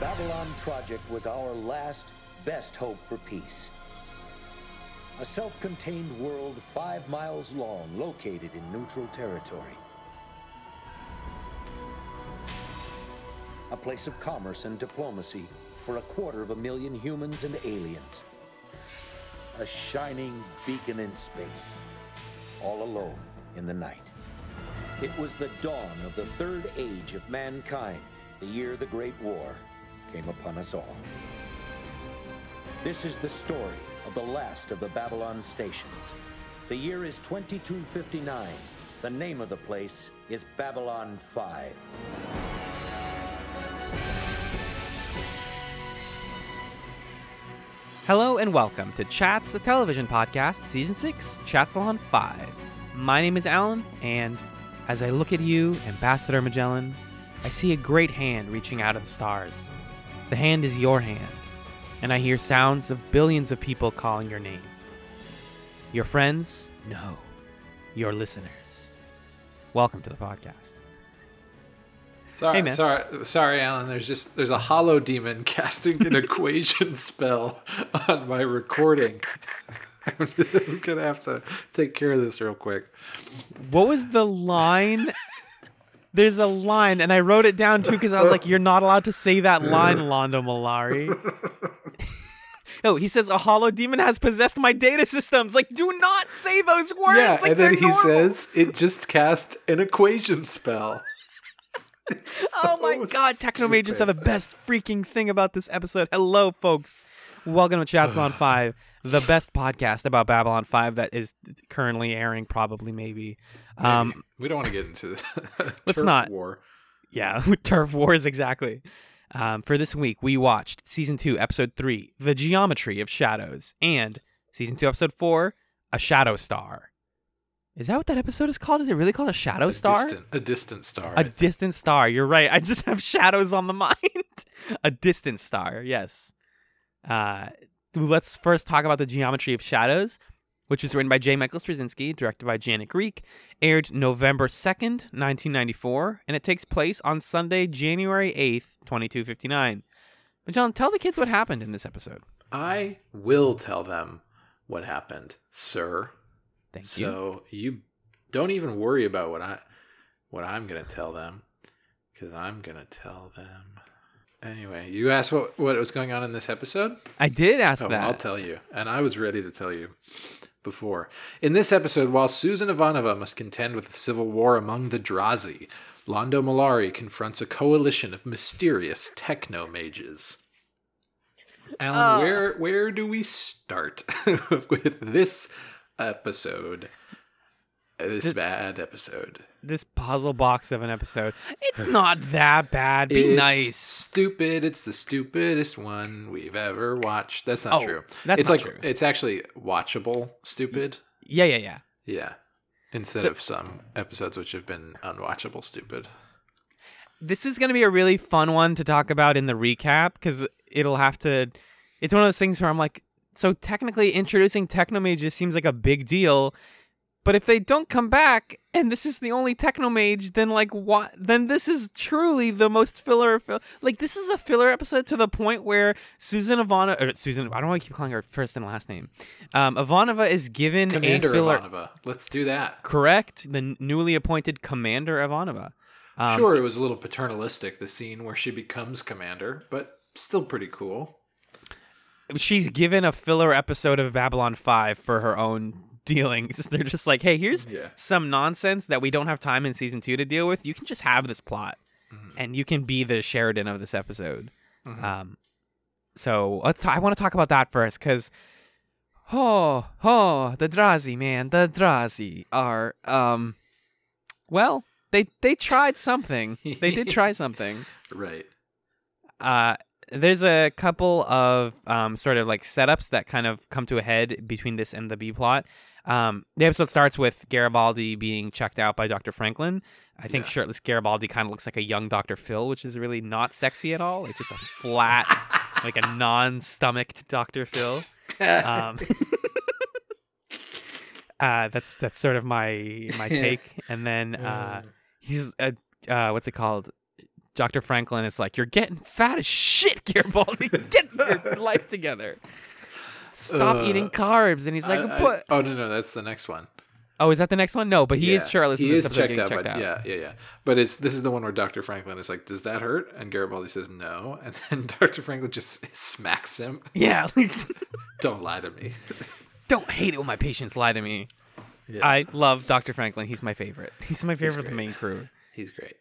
Babylon Project was our last, best hope for peace. A self-contained world five miles long, located in neutral territory. A place of commerce and diplomacy for a quarter of a million humans and aliens. A shining beacon in space, all alone in the night. It was the dawn of the third age of mankind, the year the Great War came upon us all. This is the story of the last of the Babylon stations. The year is 2259. The name of the place is Babylon 5. Hello and welcome to Chats, the television podcast, season 6, Chatsalon 5. My name is Alan, and as I look at you, Ambassador Magellan, I see a great hand reaching out of the stars. The hand is your hand, and I hear sounds of billions of people calling your name. Your friends? No. Your listeners. Welcome to the podcast. Sorry, Hey, sorry, sorry, Alan. There's just there's a hollow demon casting an equation spell on my recording. I'm gonna have to take care of this real quick. What was the line? There's a line, and I wrote it down too because I was like, "You're not allowed to say that line, Londo Mollari." oh, he says a hollow demon has possessed my data systems. Like, do not say those words. yeah, like and then he normal. says it just cast an equation spell. "Oh my so god, Technomages are the best freaking thing about this episode." Hello, folks. Welcome to Chatsalon Five, the best podcast about Babylon Five that is currently airing. Probably, maybe. Um, Maybe. we don't want to get into the Let's turf not. war. Yeah, turf wars exactly. Um, for this week, we watched season two, episode three, "The Geometry of Shadows," and season two, episode four, "A Shadow Star." Is that what that episode is called? Is it really called a Shadow A Star? distant, a distant star. A distant star. You're right. I just have shadows on the mind. a distant star. Yes. Uh, let's first talk about the Geometry of Shadows, which was written by J. Michael Straczynski, directed by Janet Greek, aired November 2nd, 1994, and it takes place on Sunday, January 8th, 2259. But John, tell the kids what happened in this episode. I will tell them what happened, sir. Thank you. So you don't even worry about what I what I'm gonna tell them, because I'm gonna tell them. Anyway, you asked what what was going on in this episode. I did ask Oh, that. I'll tell you, and I was ready to tell you before. In this episode, while Susan Ivanova must contend with the civil war among the Drazi, Londo Mollari confronts a coalition of mysterious techno mages. Alan, Uh. where where do we start with this episode? This Th- bad episode. this puzzle box of an episode. It's not that bad. Be it's nice. Stupid. It's the stupidest one we've ever watched. That's not Oh, true. that's it's not like true. it's actually watchable. Stupid. Yeah, yeah, yeah. Yeah. Instead So- of some episodes which have been unwatchable. Stupid. this is going to be a really fun one to talk about in the recap because it'll have to. It's one of those things where I'm like, so technically introducing Technomage just seems like a big deal, but if they don't come back and this is the only Technomage, then like what? Then this is truly the most filler. Fill- like this is a filler episode to the point where Susan Ivana or Susan, I don't want to keep calling her first and last name. Um, Ivanova is given Commander a filler. Ivanova. Let's do that. Correct, the n- newly appointed Commander Ivanova. Um, sure, it was a little paternalistic the scene where she becomes commander, but still pretty cool. she's given a filler episode of Babylon 5 for her own dealings. They're just like, hey, here's Yeah. some nonsense that we don't have time in season two to deal with. You can just have this plot Mhm. and you can be the Sheridan of this episode. Mhm. Um, so let's. ta- I want to talk about that first because, oh, oh, the Drazi man, the Drazi are, um, well, they they tried something. they did try something. Right. Uh, there's a couple of um, sort of like setups that kind of come to a head between this and the B plot. Um, the episode starts with Garibaldi being checked out by Dr. Franklin. I think Yeah. shirtless Garibaldi kind of looks like a young Dr. Phil, which is really not sexy at all. Like just a flat, like a non-stomached Dr. Phil. Um, uh, that's that's sort of my my take. And then uh, he's uh, uh, what's it called? Dr. Franklin is like, "You're getting fat as shit, Garibaldi. Get your life together. Stop Uh, eating carbs." And he's like, I- I- "But oh no, no, that's the next one. oh, is that the next one? No, but he is. He in this is episode checked getting out, but yeah, yeah, yeah. But it's this is the one where Dr. Franklin is like, "Does that hurt?" And Garibaldi says, "No." And then Dr. Franklin just smacks him. Yeah, like, Don't lie to me. don't hate it when my patients lie to me. I love Dr. Franklin. He's my favorite. He's my favorite of the great. main crew. He's great.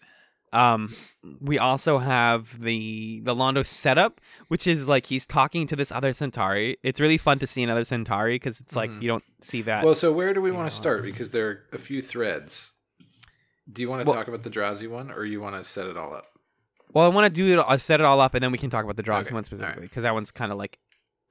Um, we also have the the Londo setup, which is like he's talking to this other Centauri. It's really fun to see another Centauri because it's like Mhm. you don't see that. Well, so where do we want to start? Because there are a few threads. Do you want to Well- talk about the Drazi one, or you want to set it all up? Well, I want to do it. I'll set it all up, and then we can talk about the Drazi Okay, one specifically because that one's kind of like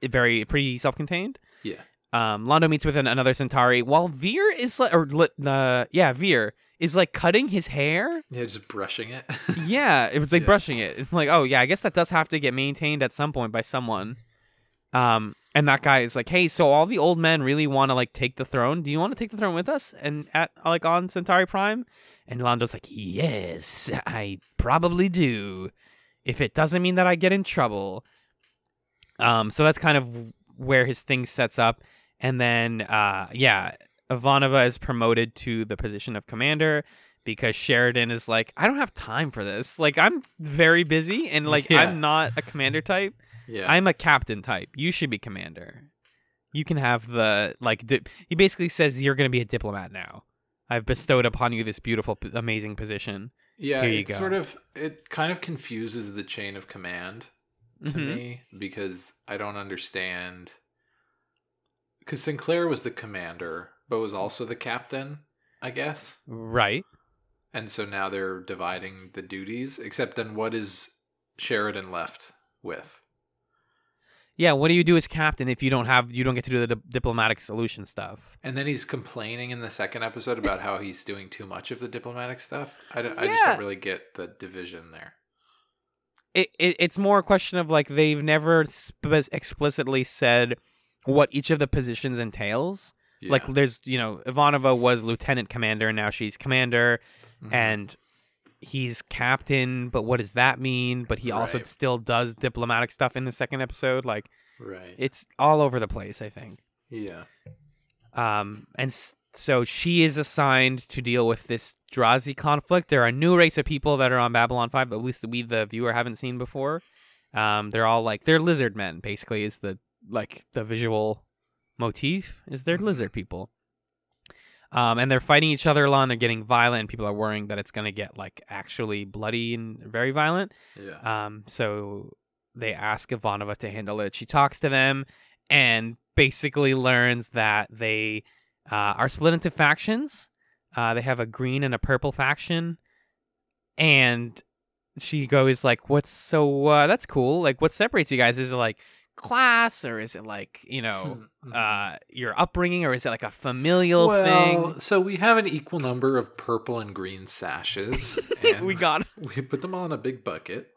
very pretty self-contained. Yeah. Um, Londo meets with an, another Centauri while Vir is like, or uh, yeah, Vir is like cutting his hair. Yeah, just brushing it. yeah, it was like Yeah. brushing it. It's like, oh yeah, I guess that does have to get maintained at some point by someone. Um, and that guy is like, hey, so all the old men really want to like take the throne. Do you want to take the throne with us and at like on Centauri Prime? And Londo's like, yes, I probably do. If it doesn't mean that I get in trouble. Um, so that's kind of where his thing sets up. And then, uh, yeah, Ivanova is promoted to the position of commander because Sheridan is like, I don't have time for this. Like, I'm very busy and like, Yeah. I'm not a commander type. yeah. I'm a captain type. You should be commander. You can have the like. Di- he basically says you're going to be a diplomat now. I've bestowed upon you this beautiful, amazing position. yeah, Here you it go. sort of it kind of confuses the chain of command to Mhm. me because I don't understand. Because Sinclair was the commander, but was also the captain, I guess. Right. And so now they're dividing the duties. Except then, what is Sheridan left with? Yeah. What do you do as captain if you don't have you don't get to do the di- diplomatic solution stuff? And then he's complaining in the second episode about how he's doing too much of the diplomatic stuff. I, don't- I just don't really get the division there. It, it it's more a question of like they've never spe- explicitly said what each of the positions entails. Like there's you know Ivanova was lieutenant commander and now she's commander. Mhm. and he's captain but what does that mean but he also Right. still does diplomatic stuff in the second episode like right. it's all over the place i think yeah. um and so she is assigned to deal with this Drazi conflict there are a new race of people that are on babylon 5 that at least we the viewer haven't seen before um they're all like they're lizard men basically is the like the visual motif is they're Mhm. lizard people. Um, and they're fighting each other a lot and they're getting violent and people are worrying that it's going to get like actually bloody and very violent. Yeah. um, so they ask ivanova to handle it. She talks to them and basically learns that they uh, are split into factions. Uh, they have a green and a purple faction. And she goes like what's so uh, that's cool. Like what separates you guys? Is like class or is it like you know Mhm. uh your upbringing or is it like a familial well, thing so we have an equal number of purple and green sashes. and we got we put them all in a big bucket.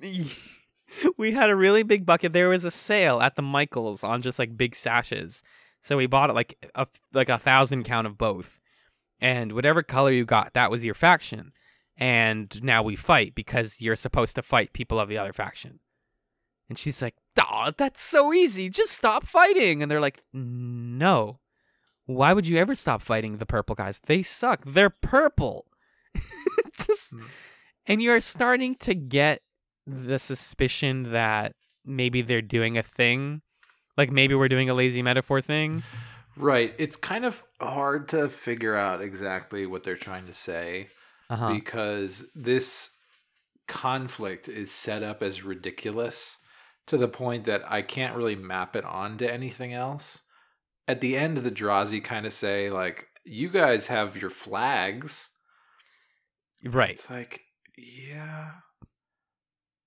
we had a really big bucket there was a sale at the michaels on just like big sashes so we bought it like a like a thousand count of both and whatever color you got that was your faction and now we fight because you're supposed to fight people of the other faction and she's like That's so easy. Just stop fighting. And they're like no. Why would you ever stop fighting the purple guys? They suck. They're purple. Just Hmm. and you're starting to get the suspicion that maybe they're doing a thing. Like maybe we're doing a lazy metaphor thing. Right. It's kind of hard to figure out exactly what they're trying to say uh-huh. because this conflict is set up as ridiculous to the point that I can't really map it onto anything else. At the end, the Drazi kind of say, like, you guys have your flags. right It's like, yeah.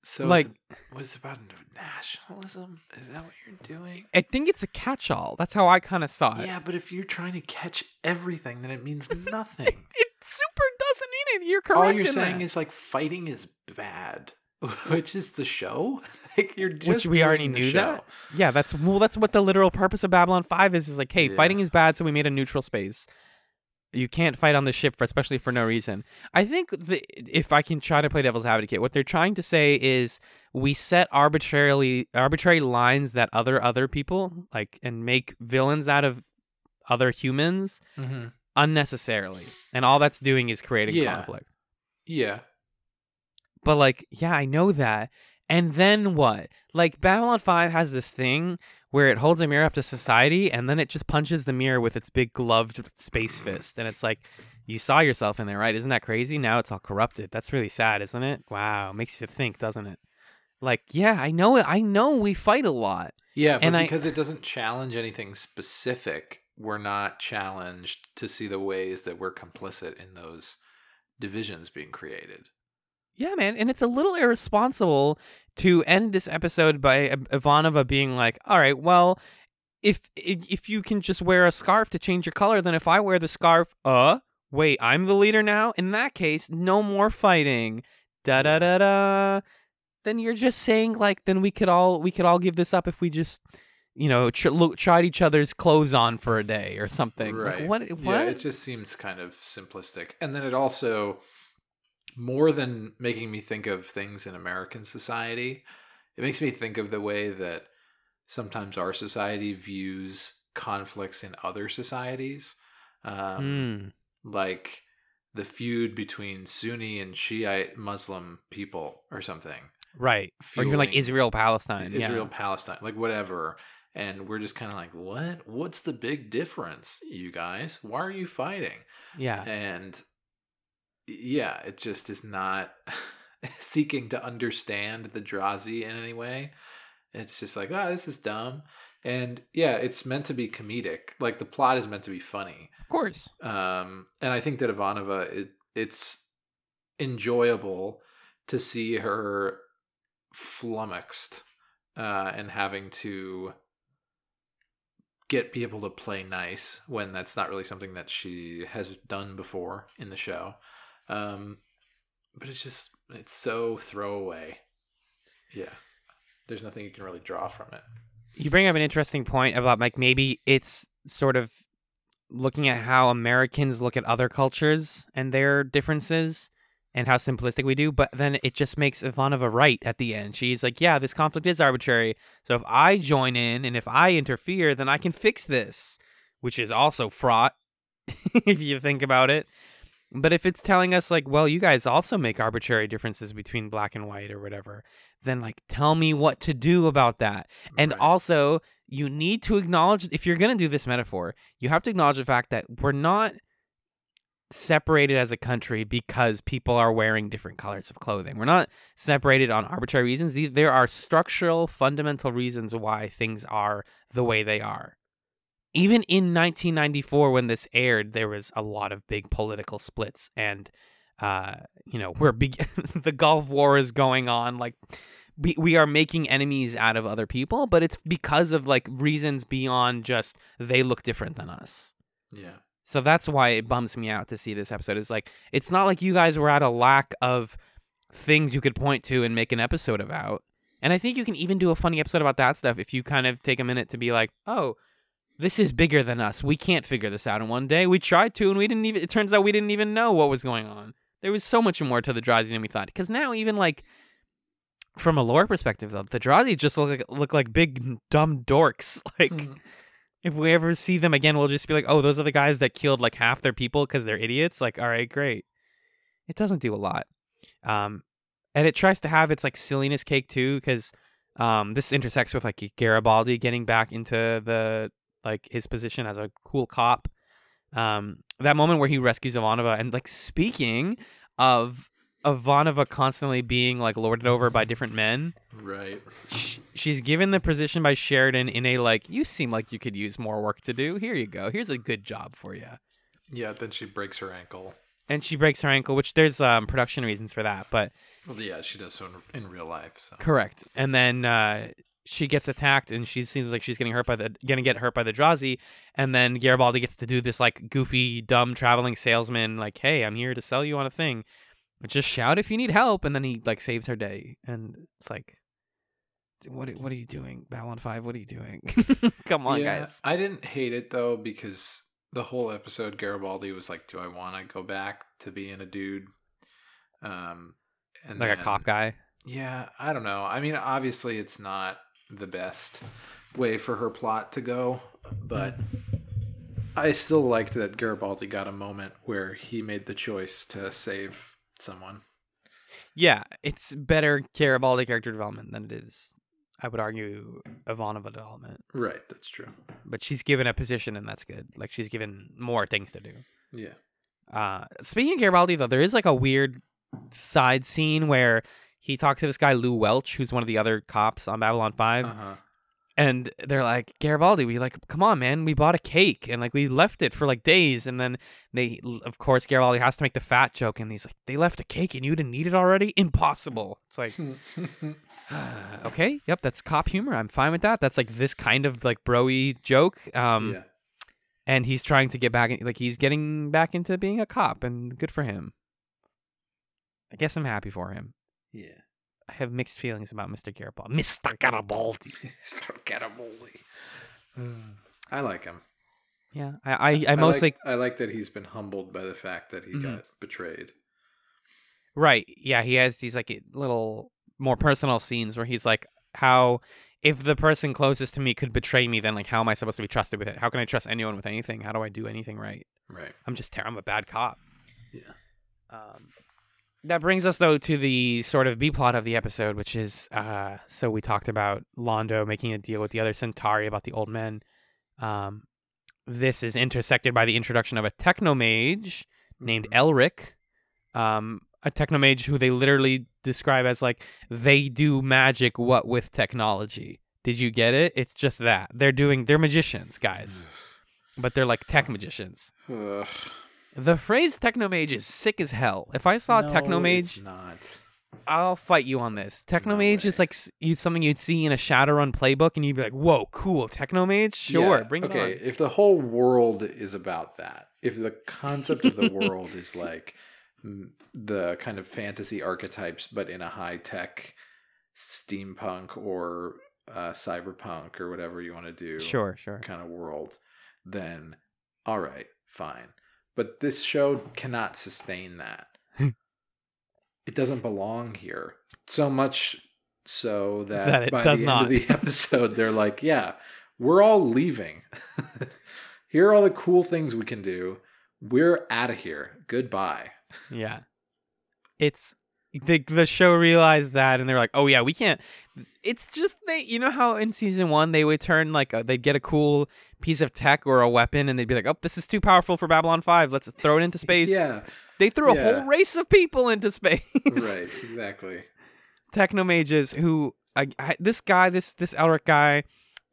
So like it's, what is about nationalism? Is that what you're doing? i think it's a catch-all that's how i kind of saw it Yeah, but if you're trying to catch everything, then it means nothing. it super doesn't mean it you're correct All you're in saying that. is like fighting is bad, which is the show. Like you're just which we already knew show. that yeah that's well that's what the literal purpose of babylon 5 is is like hey Yeah. fighting is bad so we made a neutral space you can't fight on the ship, for, especially for no reason. I think the, if I can try to play devil's advocate, what they're trying to say is we set arbitrarily arbitrary lines that other other people like and make villains out of other humans Mm-hmm. unnecessarily, and all that's doing is creating Yeah. conflict. Yeah. But like, yeah, I know that. And then what? Like Babylon 5 has this thing where it holds a mirror up to society and then it just punches the mirror with its big gloved space fist and it's like you saw yourself in there, right? Isn't that crazy? Now it's all corrupted. That's really sad, isn't it? Wow, makes you think, doesn't it? Like, yeah, I know it. I know we fight a lot. Yeah, but And I- because it doesn't challenge anything specific, we're not challenged to see the ways that we're complicit in those divisions being created. Yeah, man, and it's a little irresponsible to end this episode by Ivanova being like, "All right, well, if if you can just wear a scarf to change your color, then if I wear the scarf, uh, wait, I'm the leader now. In that case, no more fighting. Da da da da. Then you're just saying like, then we could all we could all give this up if we just." You know, look, tried each other's clothes on for a day or something. Like, Right. what? What? Yeah, it just seems kind of simplistic. And then it also, more than making me think of things in American society, it makes me think of the way that sometimes our society views conflicts in other societies. Um, Hmm. like the feud between Sunni and Shiite Muslim people or something. Right. Or even like Israel Palestine. Israel, Palestine, like whatever. And we're just kind of like, what? What's the big difference, you guys? Why are you fighting? Yeah. And yeah, it just is not seeking to understand the Drazi in any way. It's just like, oh, this is dumb. And yeah, it's meant to be comedic. Like the plot is meant to be funny. Of course. Um, and I think that Ivanova, it, it's enjoyable to see her flummoxed uh, and having to get people to play nice when that's not really something that she has done before in the show. Um, but it's just, it's so throwaway. Yeah. There's nothing you can really draw from it. you bring up an interesting point about like maybe it's sort of looking at how Americans look at other cultures and their differences and how simplistic we do, but then it just makes Ivanova right at the end. She's like, yeah, this conflict is arbitrary. So if I join in and if I interfere, then I can fix this, which is also fraught if you think about it. But if it's telling us like, well, you guys also make arbitrary differences between black and white or whatever, then like tell me what to do about that. And Right. also, you need to acknowledge if you're going to do this metaphor, you have to acknowledge the fact that we're not separated as a country because people are wearing different colors of clothing. We're not separated on arbitrary reasons. There are structural, fundamental reasons why things are the way they are. Even in 1994, when this aired, there was a lot of big political splits, and uh, you know, we're be- the Gulf War is going on. Like, we, we are making enemies out of other people, but it's because of like reasons beyond just they look different than us. Yeah. So that's why it bums me out to see this episode. It's like it's not like you guys were at a lack of things you could point to and make an episode about. And I think you can even do a funny episode about that stuff if you kind of take a minute to be like, "Oh, this is bigger than us. We can't figure this out in one day. We tried to and we didn't even it turns out we didn't even know what was going on. There was so much more to the Drazi than we thought. Cuz now even like from a lore perspective though, the Drazi just look like look like big dumb dorks. Like Mhm. if we ever see them again, we'll just be like, oh, those are the guys that killed like half their people because they're idiots. Like, all right, great. It doesn't do a lot. Um, and it tries to have its like silliness cake too, because um, this intersects with like Garibaldi getting back into the like his position as a cool cop. Um, that moment where he rescues Ivanova, and like speaking of Ivanova constantly being like lorded over by different men, Right. sh- she's given the position by Sheridan in a like, you seem like you could use more work to do. Here you go. Here's a good job for you. Yeah. Then she breaks her ankle. And she breaks her ankle, which there's um, production reasons for that, but Well, yeah, she does so in, in real life. So. correct. And then uh, she gets attacked, and she seems like she's getting hurt by the gonna get hurt by the Drazi. And then Garibaldi gets to do this like goofy, dumb traveling salesman, like, "Hey, I'm here to sell you on a thing. Just shout if you need help." And then he like saves her day, and it's like, what are- what are you doing, Babylon Five? What are you doing? Come on, yeah, guys. I didn't hate it though because the whole episode, Garibaldi was like, "Do I want to go back to being a dude?" Um, and like a cop guy. Yeah, I don't know. I mean, obviously, it's not the best way for her plot to go, but I still liked that Garibaldi got a moment where he made the choice to save someone. Yeah, it's better Garibaldi character development than it is, I would argue, Ivanova development. Right, that's true. But she's given a position, and that's good. Like she's given more things to do. Yeah. Uh, speaking of Garibaldi, though, there is like a weird side scene where he talks to this guy Lou Welch, who's one of the other cops on Babylon Five, Uh huh. and they're like, Garibaldi, we like, come on, man, we bought a cake and like we left it for like days, and then they, of course, Garibaldi has to make the fat joke, and he's like, they left a cake and you didn't eat it already? Impossible. It's like, okay, yep, that's cop humor. I'm fine with that. That's like this kind of like broy joke. Um, yeah. and he's trying to get back, in, like he's getting back into being a cop, and good for him. I guess I'm happy for him. Yeah. I have mixed feelings about Mr. Garibaldi. Mr. Garibaldi. Mr. Garibaldi. I like him. Yeah, I, I, I mostly like, I like that he's been humbled by the fact that he Mhm. got betrayed. Right. Yeah, he has these like little more personal scenes where he's like, how if the person closest to me could betray me, then like how am I supposed to be trusted with it? How can I trust anyone with anything? How do I do anything right? Right. I'm just ter- I'm a bad cop. Yeah. Um, that brings us though to the sort of B plot of the episode, which is uh, so we talked about Londo making a deal with the other Centauri about the old men. Um, this is intersected by the introduction of a technomage named Mhm. Elric, um, a technomage who they literally describe as like they do magic, what with technology. Did you get it? It's just that they're doing they're magicians, guys, but they're like tech magicians. The phrase technomage is sick as hell. If I saw No, technomage, not. I'll fight you on this. Technomage is like something you'd see in a Shadowrun playbook, and you'd be like, "Whoa, cool, technomage, sure, Yeah, bring it on." okay, if the whole world is about that, if the concept of the world is like the kind of fantasy archetypes, but in a high tech steampunk or uh, cyberpunk or whatever you want to do, Sure, sure. kind of world, then all right, fine. But this show cannot sustain that. it doesn't belong here. So much so that, That it by does the not. end of the episode, they're like, yeah, we're all leaving. here are all the cool things we can do. We're out of here. Goodbye. Yeah. It's the the show realized that and they're like, "Oh yeah, we can't." It's just they you know how in season 1 they would turn like a, they'd get a cool piece of tech or a weapon and they'd be like, "Oh, this is too powerful for Babylon 5. Let's throw it into space." Yeah, They threw a whole race of people into space. right, exactly. Technomages who I, I, this guy, this this Elric guy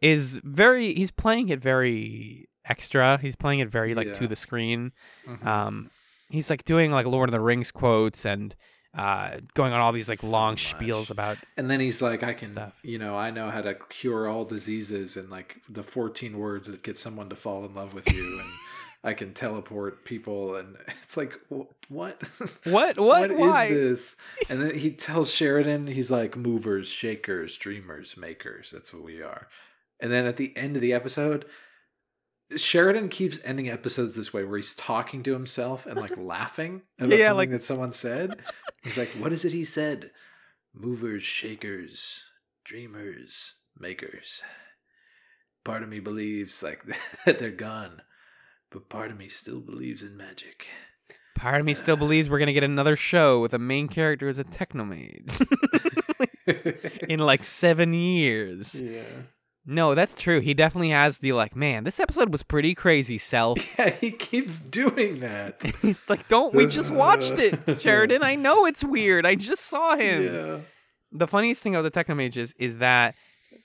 is very he's playing it very extra. He's playing it very like to the screen. Mhm. um he's like doing like lord of the rings quotes and uh going on all these like So long much. spiels about And then he's like, I can, Stuff. you know, I know how to cure all diseases and like the 14 words that get someone to fall in love with you. and I can teleport people. And it's like, wh- what? what what, what is why this? And then he tells Sheridan, he's like, movers, shakers, dreamers, makers. That's what we are. And then at the end of the episode, Sheridan keeps ending episodes this way where he's talking to himself and like laughing about Yeah, something like- that someone said. He's like, what is it he said? Movers, shakers, dreamers, makers. Part of me believes like that they're gone, but part of me still believes in magic. part of me still uh. believes we're gonna get another show with a main character as a technomage in like seven years yeah. No that's true he definitely has the like man this episode was pretty crazy self Yeah, he keeps doing that. it's like don't we just watched it sheridan i know it's weird i just saw him Yeah. the funniest thing about the Technomage is, is that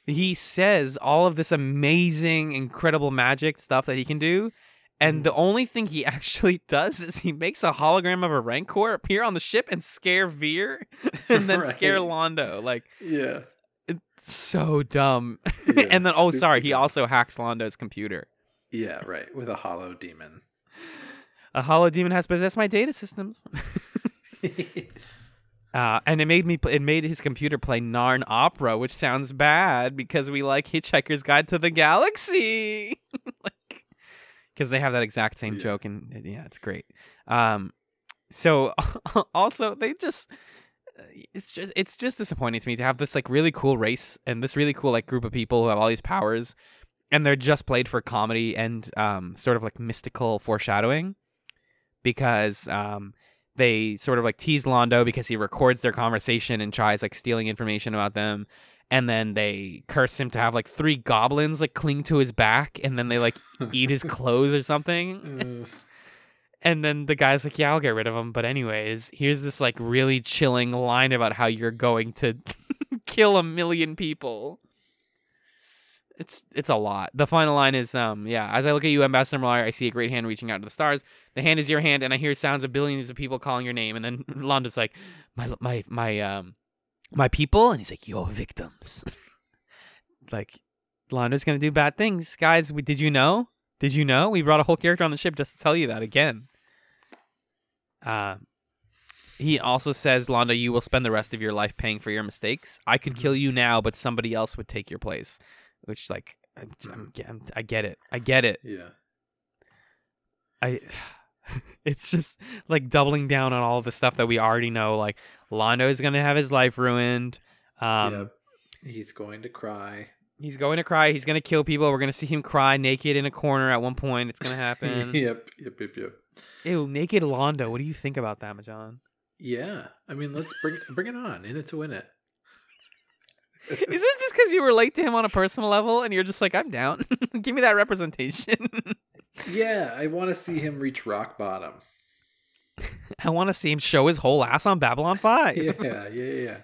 he says all of this amazing, incredible magic stuff that he can do. And Mhm. the only thing he actually does is he makes a hologram of a Rancor appear on the ship and scare Vir and then scare Right. Londo. Like, Yeah. It's so dumb. Yeah, and then, oh, sorry, he dumb. also hacks Londo's computer. Yeah, right. With a hollow demon. A hollow demon has possessed my data systems. Uh, and it made me it made his computer play Narn Opera, which sounds bad because we like Hitchhiker's Guide to the Galaxy. like, because they have that exact same Yeah. joke, and yeah, it's great. Um, so also they just it's just it's just disappointing to me to have this like really cool race and this really cool like group of people who have all these powers, and they're just played for comedy and um sort of like mystical foreshadowing, because um they sort of like tease Londo because he records their conversation and tries like stealing information about them. And then they curse him to have like three goblins like cling to his back and then they like eat his clothes or something. And then the guy's like, "Yeah, I'll get rid of him." But anyways, here's this like really chilling line about how you're going to kill a million people. It's it's a lot. The final line is, um, yeah. As I look at you, Ambassador Mollari, I see a great hand reaching out to the stars. The hand is your hand, and I hear sounds of billions of people calling your name. And then Londo's like, "My my my um my people," and he's like, "Your victims." like, Londo's gonna do bad things, guys. We, did you know? Did you know? We brought a whole character on the ship just to tell you that again. Uh, he also says, Londo, you will spend the rest of your life paying for your mistakes. I could kill you now, but somebody else would take your place. Which, like, I'm, I'm, I'm, I get it. I get it. yeah. I. It's just like doubling down on all of the stuff that we already know. Like, Londo is going to have his life ruined. Um, yep. He's going to cry. He's going to cry. He's going to kill people. We're going to see him cry naked in a corner at one point. It's going to happen. yep. Yep. Yep. Yep. Ew, naked Londo. What do you think about that, Majan? Yeah. I mean, let's bring bring it on. In it to win it. Is it just because you relate to him on a personal level and you're just like, I'm down? Give me that representation. Yeah, I want to see him reach rock bottom. I want to see him show his whole ass on Babylon 5. Yeah, yeah, yeah, yeah.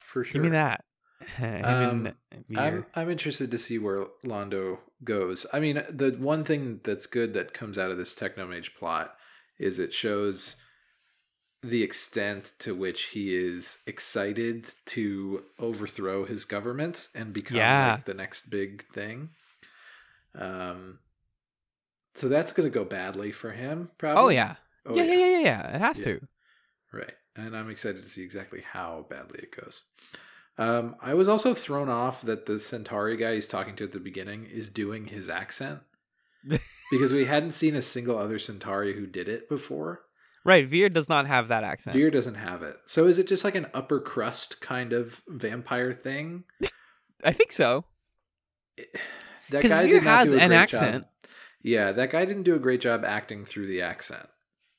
For sure. Give me that. Um, I'm I'm interested to see where Londo goes. I mean, the one thing that's good that comes out of this Technomage plot is it shows the extent to which he is excited to overthrow his government and become Yeah. like the next big thing. Um, so that's going to go badly for him, probably. oh, yeah. Oh, yeah, yeah, yeah, yeah, yeah. It has Yeah. to. Right. And I'm excited to see exactly how badly it goes. Um, I was also thrown off that the Centauri guy he's talking to at the beginning is doing his accent because we hadn't seen a single other Centauri who did it before. Right. Vir does not have that accent. Vir doesn't have it. So is it just like an upper crust kind of vampire thing? I think so. That 'Cause Vir has an accent. Job. Yeah, that guy didn't do a great job acting through the accent.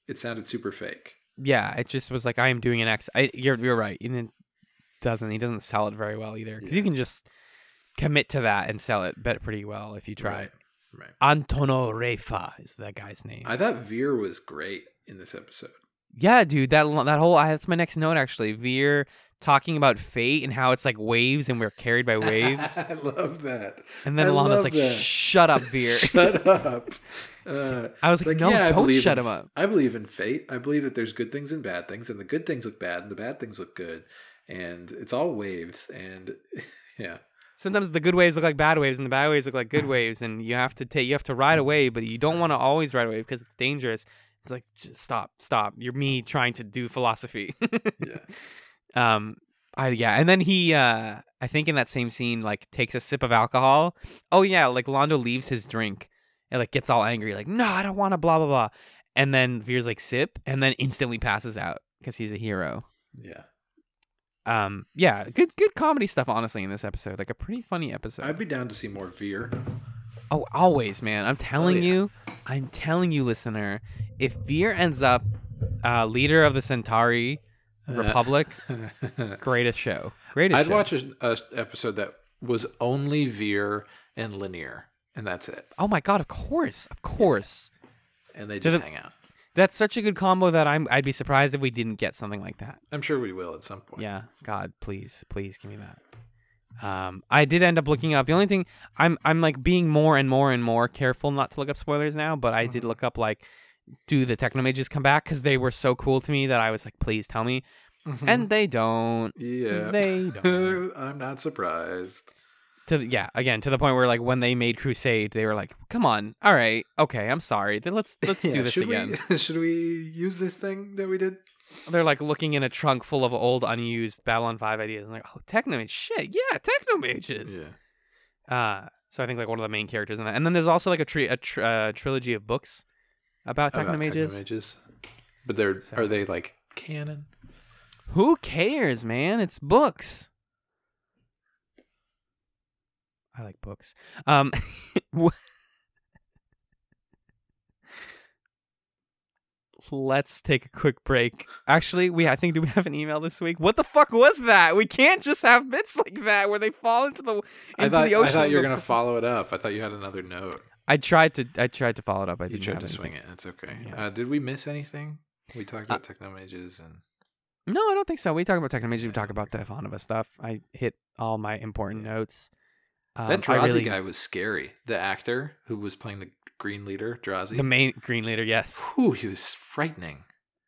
It sounded super fake. Yeah, it just was like I am doing an. I, you're you're right. And doesn't. He doesn't sell it very well either. Because you can just commit to that and sell it bet pretty well if you try. Right. Right. Antono Refa is that guy's name. I thought Vir was great in this episode. yeah, dude. That that whole that's my next note actually. Vir talking about fate and how it's like waves and we're carried by waves. I love that. And then Alana's like, that. "Shut up, Vir." Shut up. Uh, I was it's like, "No, yeah, don't shut in- him up." I believe in fate. I believe that there's good things and bad things, and the good things look bad, and the bad things look good, and it's all waves. And yeah, Sometimes the good waves look like bad waves, and the bad waves look like good waves, and you have to take you have to ride a wave, but you don't want to always ride a wave because it's dangerous. It's like just stop, stop. You're me trying to do philosophy. yeah, um, I yeah, and then he, uh, I think in that same scene, like takes a sip of alcohol. Oh yeah, like Londo leaves his drink and like gets all angry, like no, I don't want to, blah blah blah, and then Vir's like sip, and then instantly passes out because he's a hero. yeah. Um, yeah, good good comedy stuff honestly in this episode, like a pretty funny episode. I'd be down to see more Vir. Oh, always, man. I'm telling yeah. you, I'm telling you, listener, if Vir ends up uh, leader of the Centauri Republic, greatest show. Greatest show. I'd show. watch an episode that was only Vir and Lanier, and that's it. Oh my god, of course. Of course. And they just hang out. That's such a good combo that I'm I'd be surprised if we didn't get something like that. I'm sure we will at some point. Yeah. God, please, please give me that. Um, I did end up looking up. The only thing I'm I'm like being more and more and more careful not to look up spoilers now, but I did look up like do the Technomages come back because they were so cool to me that I was like, please tell me. Mhm. And they don't. yeah, they don't. I'm not surprised. To yeah, again to the point where like when they made Crusade, they were like, "Come on, all right, okay, I'm sorry, then let's let's Yeah, do this should again." We, should we use this thing that we did? They're like looking in a trunk full of old unused Babylon Five ideas, and like, "Oh, Technomage, shit, yeah, Technomages." Yeah. Uh, So I think like one of the main characters in that. And then there's also like a, tri- a tr- uh, trilogy of books about About Technomages. Technomages. But they're So- are they like canon? Who cares, man? It's books. I like books. Um, let's take a quick break. Actually, we I think do we have an email this week? What the fuck was that? We can't just have bits like that where they fall into the into I thought the ocean. I thought you were gonna follow it up. I thought you had another note. I tried to I tried to follow it up. I You tried to swing it. That's okay. Yeah. Uh, did we miss anything? We talked Uh, about Technomages and No, I don't think so. We talk about Technomages. We Yeah, talk about the Ivanova stuff. I hit all my important notes. Um, that Drazi really- guy was scary. The actor who was playing the green leader, Drazi. the main green leader. Yes. Whew, he was frightening.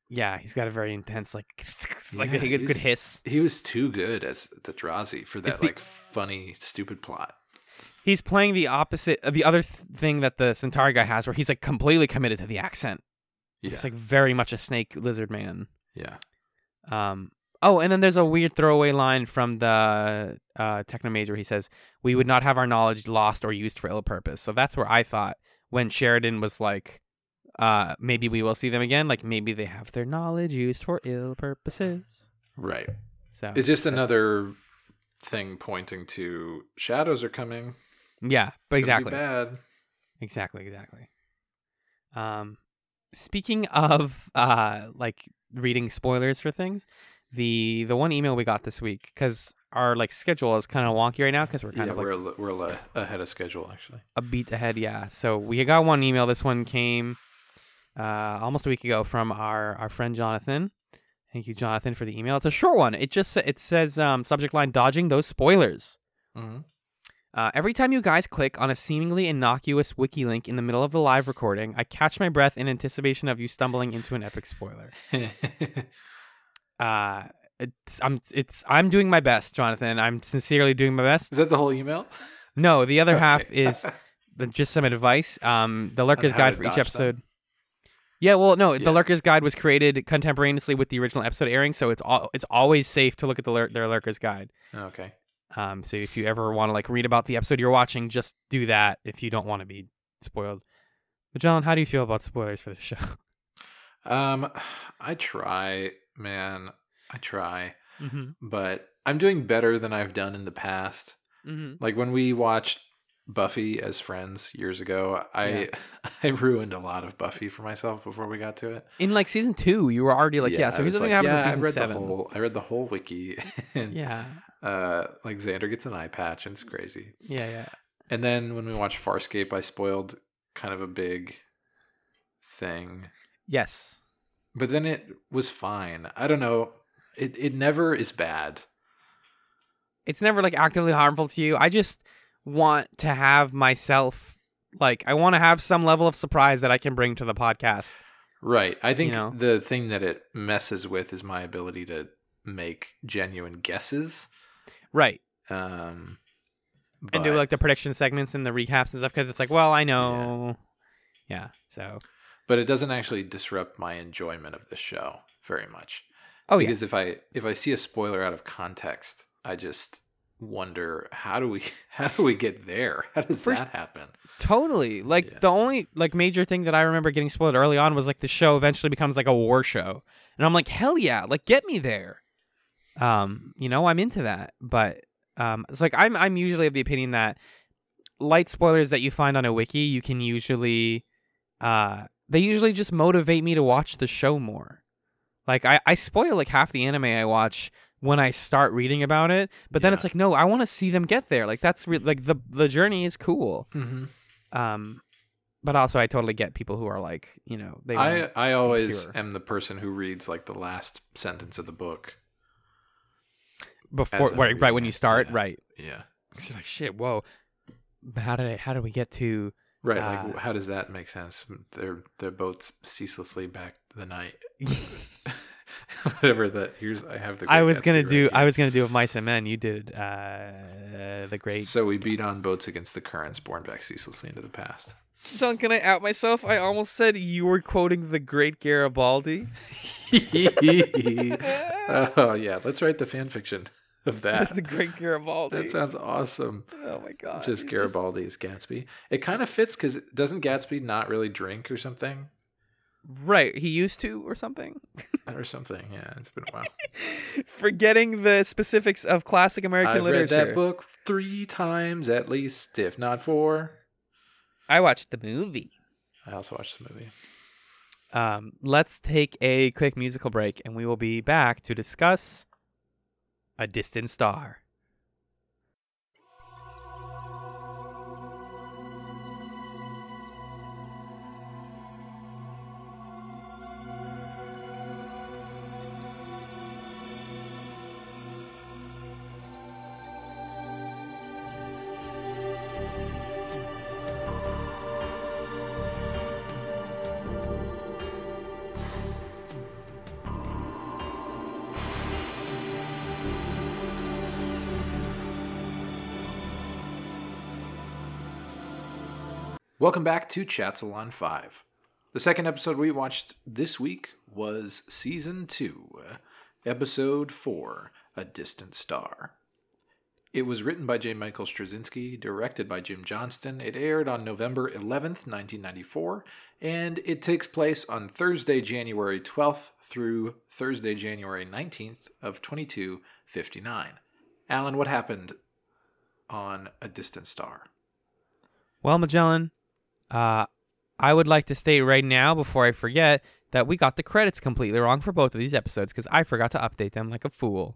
Yeah, he's got a very intense, like, like Yeah, a good, hiss. He was too good as the Drazi for that the- like funny, stupid plot. He's playing the opposite of the other th- thing that the Centauri guy has, where he's like completely committed to the accent. Yeah, He's like very much a snake lizard man. yeah. Um. Oh, and then there's a weird throwaway line from the uh, Technomage where he says, "We would not have our knowledge lost or used for ill purpose." So that's where I thought when Sheridan was like, uh, "Maybe we will see them again." Like maybe they have their knowledge used for ill purposes. Right. So It's just another thing pointing to shadows are coming. Yeah, but It's gonna be exactly. bad. Exactly, exactly. Um, speaking of uh, like reading spoilers for things, the the one email we got this week because our like schedule is kind of wonky right now because we're kind yeah, of like we're a we're a ahead of schedule actually. a beat ahead. Yeah, so we got one email. This one came uh, almost a week ago from our our friend Jonathan. Thank you, Jonathan, for the email. It's a short one. It just it says um, subject line dodging those spoilers. Mm-hmm. Uh, every time you guys click on a seemingly innocuous wiki link in the middle of the live recording, I catch my breath in anticipation of you stumbling into an epic spoiler. Uh, it's I'm it's I'm doing my best, Jonathan. I'm sincerely doing my best. Is that the whole email? No, the other half is the, just some advice. Um, the Lurker's Guide for each them? episode. Yeah, well, no, the Lurker's Guide was created contemporaneously with the original episode airing, so it's all it's always safe to look at the lur- their Lurker's Guide. okay. Um, so if you ever want to like read about the episode you're watching, just do that if you don't want to be spoiled. But John, how do you feel about spoilers for the show? Um, I try, man. I try, Mm-hmm. but I'm doing better than I've done in the past. Mm-hmm. Like when we watched Buffy as friends years ago, I I ruined a lot of Buffy for myself before we got to it. In like season two, you were already like, yeah. so I here's something like, happened yeah, in I season read seven. the whole. I read the whole wiki, and yeah, uh, like Xander gets an eye patch, and it's crazy. yeah, yeah. And then when we watched Farscape, I spoiled kind of a big thing, Yes. But then it was fine. I don't know. It it never is bad. It's never like actively harmful to you. I just want to have myself like I want to have some level of surprise that I can bring to the podcast. Right. I think know? the thing that it messes with is my ability to make genuine guesses. Right. Um, and do like the prediction segments and the recaps and stuff because it's like, well, I know. Yeah. So. But it doesn't actually disrupt my enjoyment of the show very much. Oh yeah. because if I if I see a spoiler out of context, I just wonder how do we how do we get there? How does For- that happen? Totally. Like Yeah. the only like major thing that I remember getting spoiled early on was like the show eventually becomes like a war show. And I'm like, hell yeah, like get me there. Um, you know, I'm into that. But um it's like I'm I'm usually of the opinion that light spoilers that you find on a wiki, you can usually uh they usually just motivate me to watch the show more. Like I, I spoil like half the anime I watch when I start reading about it, but then Yeah. it's like no, I want to see them get there. Like that's re- like the the journey is cool. Mm-hmm. Um, but also I totally get people who are like, you know, they. I I always pure. am the person who reads like the last sentence of the book. before right, right when you start, yeah. right? Yeah. 'Cause you're like, shit, whoa. How did I, how did we get to? Right. Uh, like how does that make sense? They're they're both ceaselessly back the night. Whatever that here's I have the I Great was gonna right do. here. I was gonna do with mice and men. You did uh, the great. So we beat on boats against the currents, borne back ceaselessly into the past. John, can I out myself? I almost said you were quoting the great Garibaldi. oh yeah, let's write the fan fiction. Of that. the Great Garibaldi. That sounds awesome. oh my god. It's just He Garibaldi as Gatsby. It kind of fits because doesn't Gatsby not really drink or something? right. He used to or something. Or something. Yeah, it's been a while. Forgetting the specifics of classic American I've literature. read that book three times at least, if not four. I watched the movie. I also watched the movie. Um, let's take a quick musical break, and we will be back to discuss a distant star. Welcome back to Chat Salon 5. The second episode we watched this week was Season 2, Episode 4 A Distant Star. It was written by J. Michael Straczynski, directed by Jim Johnston. It aired on November 11th, 1994, and it takes place on Thursday, January 12th through Thursday, January 19th of 2259. Alan, what happened on A Distant Star? Well, Magellan, uh, I would like to state right now, before I forget, that we got the credits completely wrong for both of these episodes because I forgot to update them like a fool.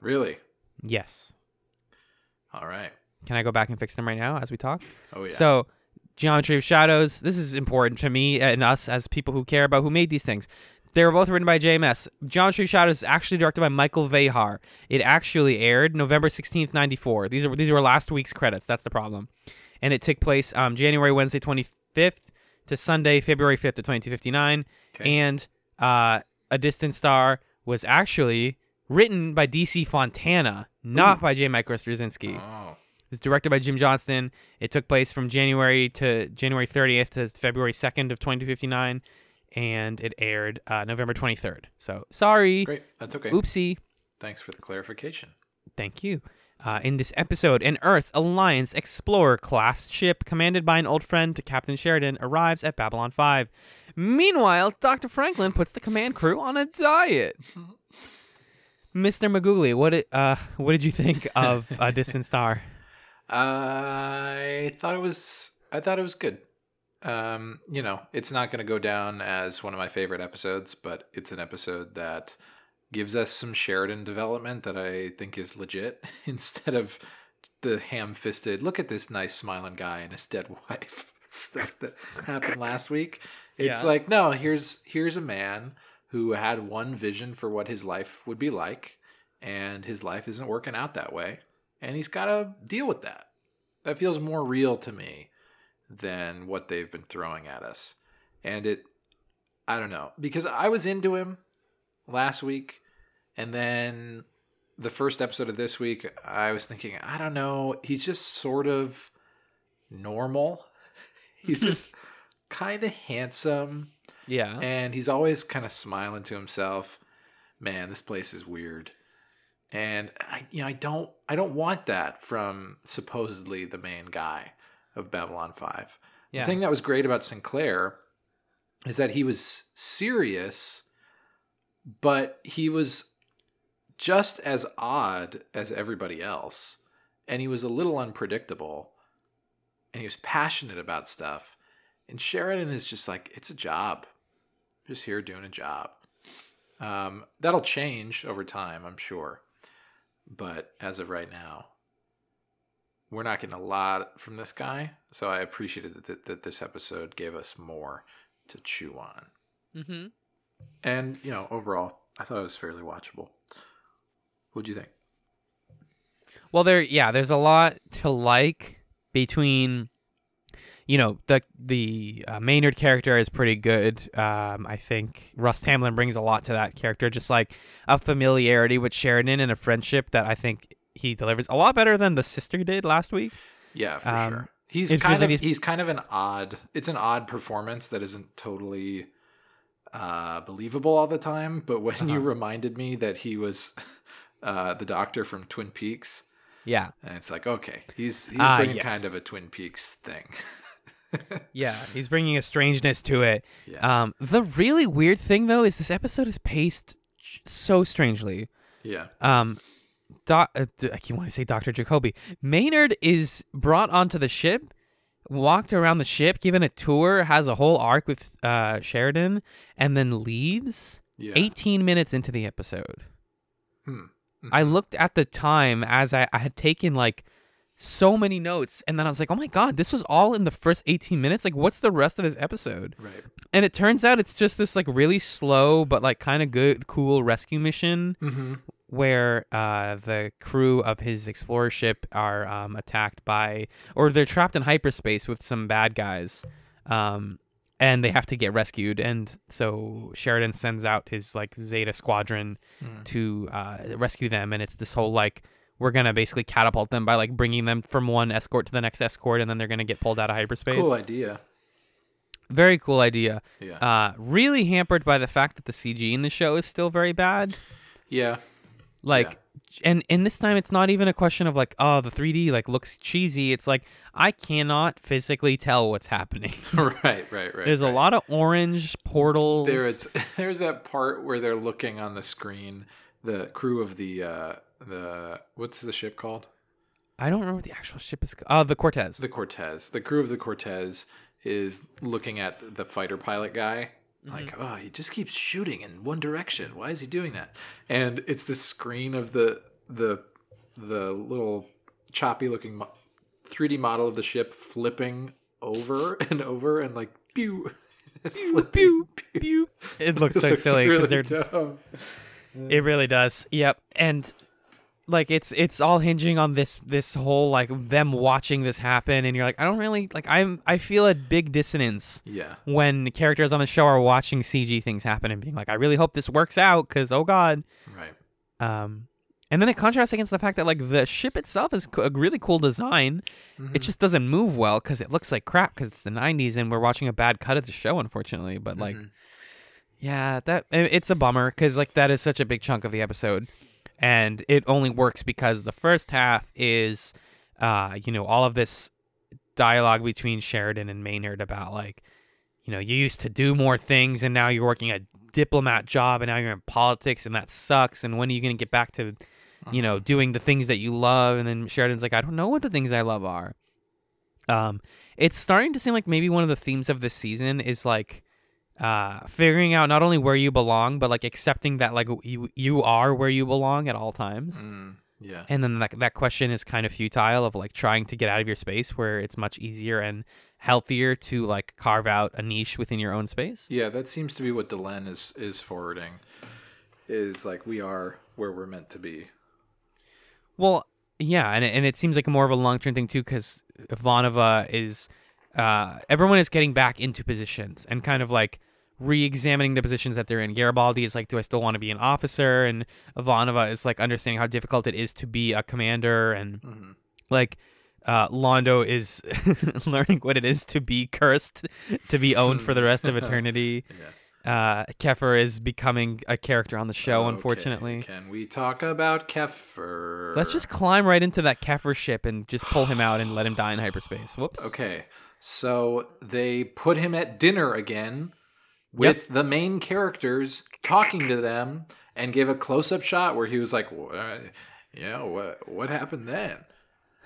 Really? Yes. All right. Can I go back and fix them right now as we talk? Oh, yeah. So, Geometry of Shadows, this is important to me and us as people who care about who made these things. They were both written by JMS. Geometry of Shadows is actually directed by Michael Vejar. It actually aired November 16th, 94. These are these were last week's credits. That's the problem. And it took place um, January, Wednesday, 25th to Sunday, February 5th to 2259. Okay. And uh, A Distant Star was actually written by DC Fontana, not by J. Michael Straczynski. oh. It was directed by Jim Johnston. It took place from January to January 30th to February 2nd of 2059, and it aired uh, November 23rd. So sorry, Great. That's okay. oopsie. Thanks for the clarification. Thank you. Uh, in this episode, an Earth Alliance Explorer class ship commanded by an old friend to Captain Sheridan arrives at Babylon 5. Meanwhile, Dr. Franklin puts the command crew on a diet. Mr. Magugli, what did, uh, what did you think of A Distant Star? I thought it was. I thought it was good. Um, you know, it's not going to go down as one of my favorite episodes, but it's an episode that gives us some Sheridan development that I think is legit instead of the ham-fisted. Look at this nice smiling guy and his dead wife stuff that happened last week. It's Yeah. like no, here's here's a man who had one vision for what his life would be like, and his life isn't working out that way, and he's got to deal with that. That feels more real to me than what they've been throwing at us. And it, I don't know, because I was into him last week, and then the first episode of this week, I was thinking, I don't know, he's just sort of normal. He's just kind of handsome Yeah. and he's always kind of smiling to himself. Man, this place is weird. And I you know, I don't I don't want that from supposedly the main guy of Babylon 5. Yeah. The thing that was great about Sinclair is that he was serious, but he was just as odd as everybody else. And he was a little unpredictable. And he was passionate about stuff. And Sheridan is just like, it's a job. Just here doing a job. Um, that'll change over time, I'm sure. But as of right now, we're not getting a lot from this guy. So I appreciated that, that this episode gave us more to chew on. mm-hmm. And, you know, overall, I thought it was fairly watchable. What'd you think? Well, there, yeah, there's a lot to like between, you know, the the uh, Maynard character is pretty good. Um, I think Russ Tamblyn brings a lot to that character, just like a familiarity with Sheridan and a friendship that I think he delivers a lot better than the sister did last week. Yeah, for Um, sure. He's kind like of he's- he's kind of an odd. It's an odd performance that isn't totally uh, believable all the time. But when you Uh-huh. reminded me that he was uh, the doctor from Twin Peaks, Yeah. and it's like okay, he's he's Ah, bringing yes. kind of a Twin Peaks thing. Yeah, he's bringing a strangeness to it. Yeah. Um, the really weird thing though is this episode is paced so strangely. yeah, Um, doc, uh, I keep wanting to say Doctor Jacoby. Maynard is brought onto the ship, walked around the ship, given a tour, has a whole arc with uh Sheridan, and then leaves. yeah. 18 minutes into the episode. Hmm. I looked at the time as I, I had taken like so many notes, and then I was like, oh my god, this was all in the first 18 minutes. Like, what's the rest of this episode? Right. And it turns out it's just this like really slow but like kind of good, cool rescue mission Mm-hmm. Where uh, the crew of his explorer ship are um, attacked by, or they're trapped in hyperspace with some bad guys, um, and they have to get rescued. And so Sheridan sends out his like Zeta squadron Mm. to uh, rescue them, and it's this whole like we're gonna basically catapult them by like bringing them from one escort to the next escort, and then they're gonna get pulled out of hyperspace. Cool idea. Very cool idea. Yeah. Uh, really hampered by the fact that the CG in the show is still very bad. yeah. Like and and this time it's not even a question of like oh the 3d like looks cheesy it's like i cannot physically tell what's happening right. Right. Right. there's a lot of orange portals There, it's there's that part where they're looking on the screen. The crew of the uh the what's the ship called? i don't remember what the actual ship is called oh the cortez The Cortez. The crew of the Cortez is looking at the fighter pilot guy. Like, mm-hmm. oh, he just keeps shooting in one direction. Why is he doing that? And it's the screen of the the the little choppy looking mo- 3D model of the ship flipping over and over and like pew pew, pew, pew. it looks so silly because they're dumb. it really does yep and like it's it's all hinging on this this whole like them watching this happen and you're like i don't really like i'm i feel a big dissonance Yeah. when characters on the show are watching cg things happen and being like i really hope this works out because oh god Right. um and then it contrasts against the fact that like the ship itself is co- a really cool design Mm-hmm. it just doesn't move well because it looks like crap because it's the 90s and we're watching a bad cut of the show unfortunately but like Mhm. yeah that it's a bummer because like that is such a big chunk of the episode and it only works because the first half is uh you know all of this dialogue between sheridan and maynard about like you know you used to do more things and now you're working a diplomat job and now you're in politics and that sucks. And when are you going to get back to you know doing the things that you love? And then sheridan's like i don't know what the things i love are. Um it's starting to seem like maybe one of the themes of this season is like uh figuring out not only where you belong but like accepting that like you you are where you belong at all times Mm, yeah. and then that, that question is kind of futile of like trying to get out of your space where it's much easier and healthier to like carve out a niche within your own space Yeah, that seems to be what Delenn is is forwarding. Is like we are where we're meant to be. Well, yeah, and it, and it seems like more of a long term thing too, because Ivanova is uh, everyone is getting back into positions and kind of like re-examining the positions that they're in. Garibaldi is like, do I still want to be an officer? And Ivanova is like understanding how difficult it is to be a commander, and Mhm. like uh, Londo is learning what it is to be cursed, to be owned for the rest of eternity. Yeah. Uh, Keffer is becoming a character on the show, Okay, unfortunately. Can we talk about Keffer? Let's just climb right into that Keffer ship and just pull him out and let him die in hyperspace. Whoops. Okay. So they put him at dinner again with the main characters talking to them and give a close up shot where he was like, "What- Yeah, what what happened then?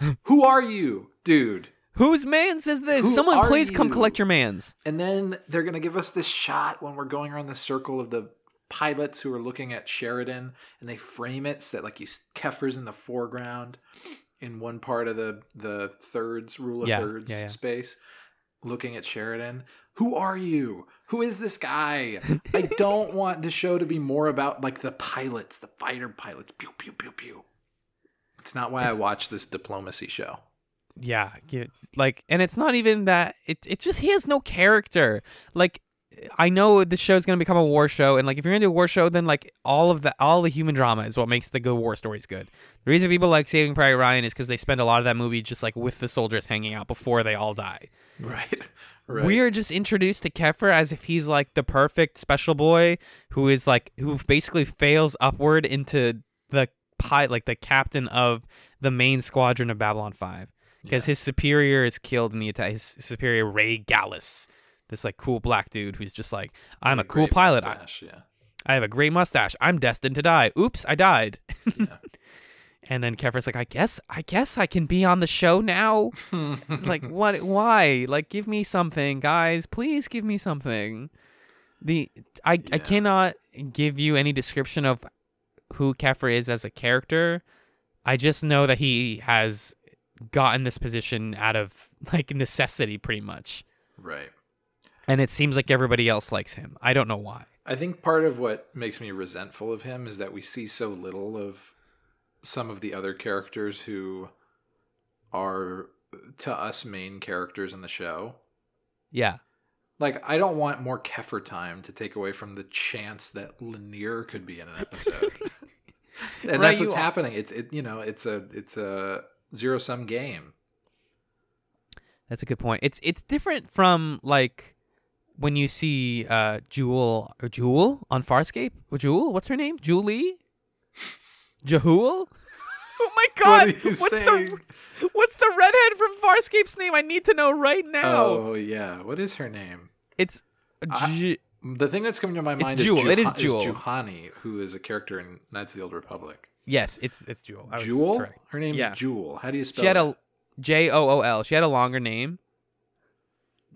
Who are you, dude? Whose man's is this? Who Someone please come collect your man's. And then they're going to give us this shot when we're going around the circle of the pilots who are looking at Sheridan and they frame it so that like you Keffer's in the foreground in one part of the the thirds rule of Yeah, thirds yeah, yeah. space looking at Sheridan. Who are you? Who is this guy? I don't want the show to be more about like the pilots, the fighter pilots. Pew pew pew pew. It's not why I watch this diplomacy show. Yeah, like, and it's not even that. It it's just he has no character. Like, I know the show's gonna become a war show, and like, if you're gonna do a war show, then like all of the all the human drama is what makes the good war stories good. The reason people like Saving Private Ryan is because they spend a lot of that movie just like with the soldiers hanging out before they all die. Right. Right. We are just introduced to Keffer as if he's like the perfect special boy who is like who basically fails upward into the pilot, like the captain of the main squadron of Babylon Five, because his superior is killed in the attack. His superior Ray Gallus, this like cool black dude who's just like, I'm a cool pilot. I, mustache, yeah. I have a great mustache. I'm destined to die. Oops, I died. Yeah. And then Keffer's like, I guess, I guess I can be on the show now. like, what? Why? Like, give me something, guys. Please give me something. The I I cannot give you any description of who Kefir is as a character. I just know that he has gotten this position out of like necessity, pretty much. Right. And it seems like everybody else likes him. I don't know why. I think part of what makes me resentful of him is that we see so little of some of the other characters who are to us main characters in the show. Yeah. Like I don't want more Keffer time to take away from the chance that Lennier could be in an episode. and Right, that's what's happening. It's it you know, it's a it's a zero sum game. That's a good point. It's it's different from like when you see uh Jool or Jool on Farscape. Jool, what's her name? Julie? Jahul? oh my god! you what's saying? the what's the redhead from Farscape's name? I need to know right now. Oh yeah. What is her name? It's I- The thing that's coming to my mind Jool. is, Jool. It is Jool. Juhani, who is a character in Knights of the Old Republic. yes, it's it's Jool. I Jool? Her name's Yeah. Jool. How do you spell She had it? a J O O L. She had a longer name.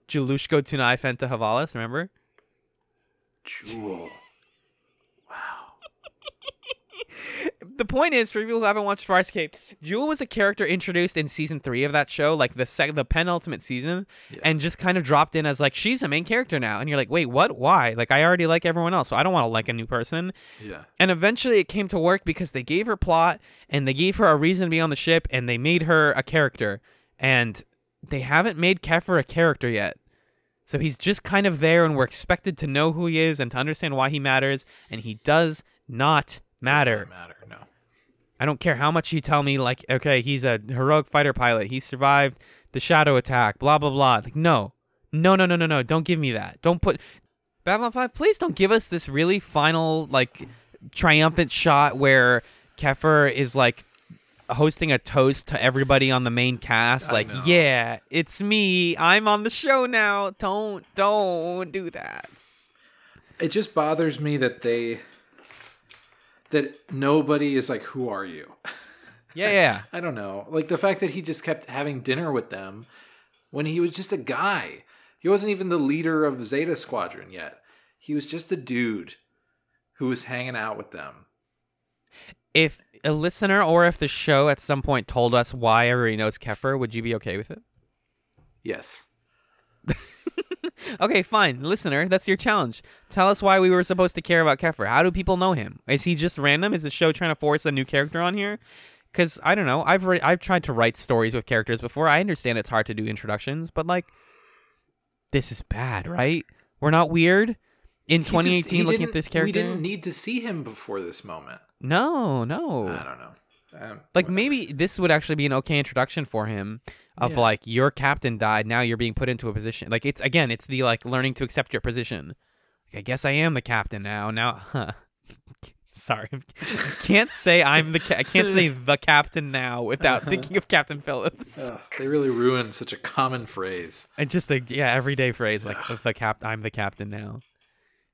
Joolushko Tunay Fenta Hovalis, remember? Jool. The point is for people who haven't watched Farscape, Jool was a character introduced in season three of that show, like the sec- the penultimate season, Yeah. and just kind of dropped in as like she's a main character now, and you're like, wait, what? Why? Like I already like everyone else, so I don't want to like a new person. Yeah. And eventually, it came to work because they gave her plot and they gave her a reason to be on the ship, and they made her a character, and they haven't made Keffer a character yet. So he's just kind of there, and we're expected to know who he is and to understand why he matters, and he does not matter. Doesn't matter. No. I don't care how much you tell me, like, okay, he's a heroic fighter pilot. He survived the shadow attack, blah, blah, blah. Like, no. No, no, no, no, no. Don't give me that. Don't put. Babylon 5, please don't give us this really final, like, triumphant shot where Keffer is, like, hosting a toast to everybody on the main cast. I Like, know. yeah, it's me. I'm on the show now. Don't, don't do that. It just bothers me that they that nobody is like, "Who are you?" Yeah, yeah. I don't know. Like the fact that he just kept having dinner with them when he was just a guy. He wasn't even the leader of Zeta Squadron yet. He was just a dude who was hanging out with them. If a listener or if the show at some point told us why everybody knows Keffer, would you be okay with it? Yes. Okay, fine. Listener, that's your challenge. Tell us why we were supposed to care about Keffer. How do people know him? Is he just random? Is the show trying to force a new character on here? Because I don't know. I've re- I've tried to write stories with characters before. I understand it's hard to do introductions, but like, this is bad, right? We're not weird in He just- 2018 he looking at this character. We didn't need to see him before this moment. no, no. I don't know. Um, like whatever. maybe this would actually be an okay introduction for him of Yeah. like your captain died now you're being put into a position like it's again it's the like learning to accept your position like, i guess i am the captain now now huh. sorry I can't say i'm the ca- i can't say the captain now without thinking of captain phillips Ugh, they really ruined such a common phrase. and just a yeah everyday phrase like the cap i'm the captain now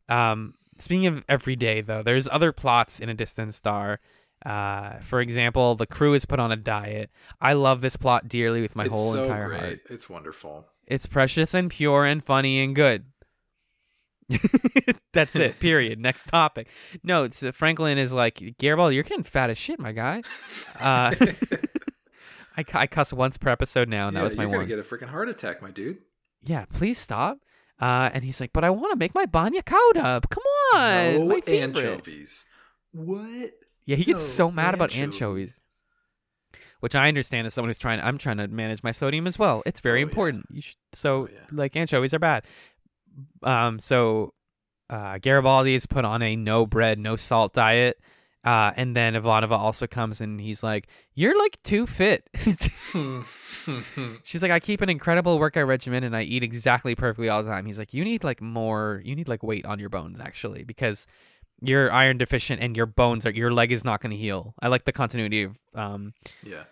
um speaking of everyday though there's other plots in a distant star uh for example the crew is put on a diet i love this plot dearly with my it's whole so entire great. heart It's wonderful. it's precious and pure and funny and good that's it period next topic no it's uh, franklin is like garibaldi you're getting fat as shit my guy uh I, I cuss once per episode now and that was my you're one gonna get a freaking heart attack, my dude. yeah, please stop. Uh, and he's like, but I want to make my bagna cauda. Come on, no my favorite. anchovies. What? Yeah, he gets No so mad about anchovies. which I understand as someone who's trying. I'm trying to manage my sodium as well. It's very Oh, yeah. important. You should, so Oh, yeah. like anchovies are bad. Um, so uh, Garibaldi is put on a no bread, no salt diet. Uh, and then Ivanova also comes and he's like, "You're like too fit." She's like, I keep an incredible workout regimen and I eat exactly perfectly all the time. He's like, you need like more, you need like weight on your bones actually, because you're iron deficient and your bones are your leg is not going to heal. I like the continuity of um Yeah.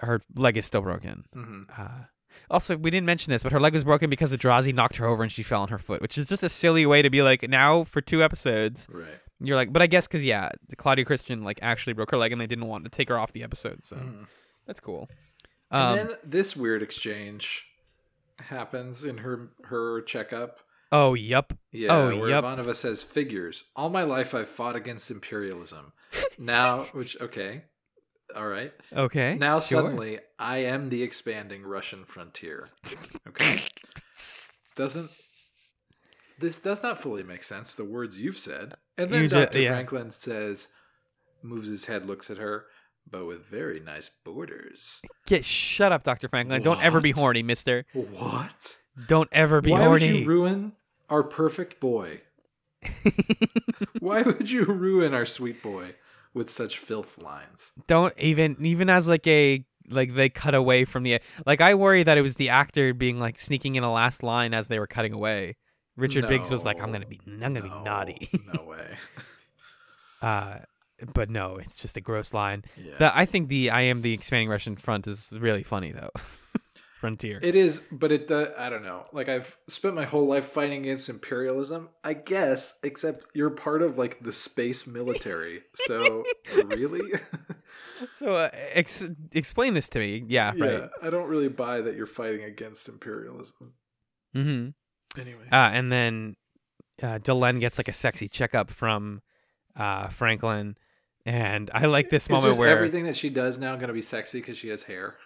her leg is still broken. hmm Uh, also, we didn't mention this, but her leg was broken because the Drazi knocked her over and she fell on her foot, which is just a silly way to be like, now for two episodes, Right. you're like, but I guess because, yeah, the Claudia Christian, like, actually broke her leg and they didn't want to take her off the episode, so Mhm. that's cool. And Um, then this weird exchange happens in her her checkup. Oh, yep. Yeah, Oh, where yep. Ivanova says, "Figures. All my life, I've fought against imperialism. now, which okay, all right. Okay. Now sure. suddenly, I am the expanding Russian frontier. Okay, doesn't this does not fully make sense? The words you've said, and then You ju- Doctor yeah. Franklin says, moves his head, looks at her, but with very nice borders. Get shut up, Dr. Franklin. Don't ever be horny, mister. What? Don't ever be Why would horny. you ruin our perfect boy? Why would you ruin our sweet boy with such filth lines? don't even even as like a like they cut away from the like I worry that it was the actor being like sneaking in a last line as they were cutting away. Richard Biggs was like, "I'm gonna be, I'm gonna be naughty," no way. uh, but no, it's just a gross line. Yeah. The, I think the "I am the expanding Russian front" is really funny though. Frontier. It is, but it. Uh, I don't know. Like I've spent my whole life fighting against imperialism. I guess, except you're part of like the space military. So really, so uh, ex- explain this to me. Yeah, yeah, right. I don't really buy that you're fighting against imperialism. Mm-hmm. Anyway, Uh, and then uh, Delenn gets like a sexy checkup from uh, Franklin, and I like this is moment just where everything that she does now going to be sexy because she has hair?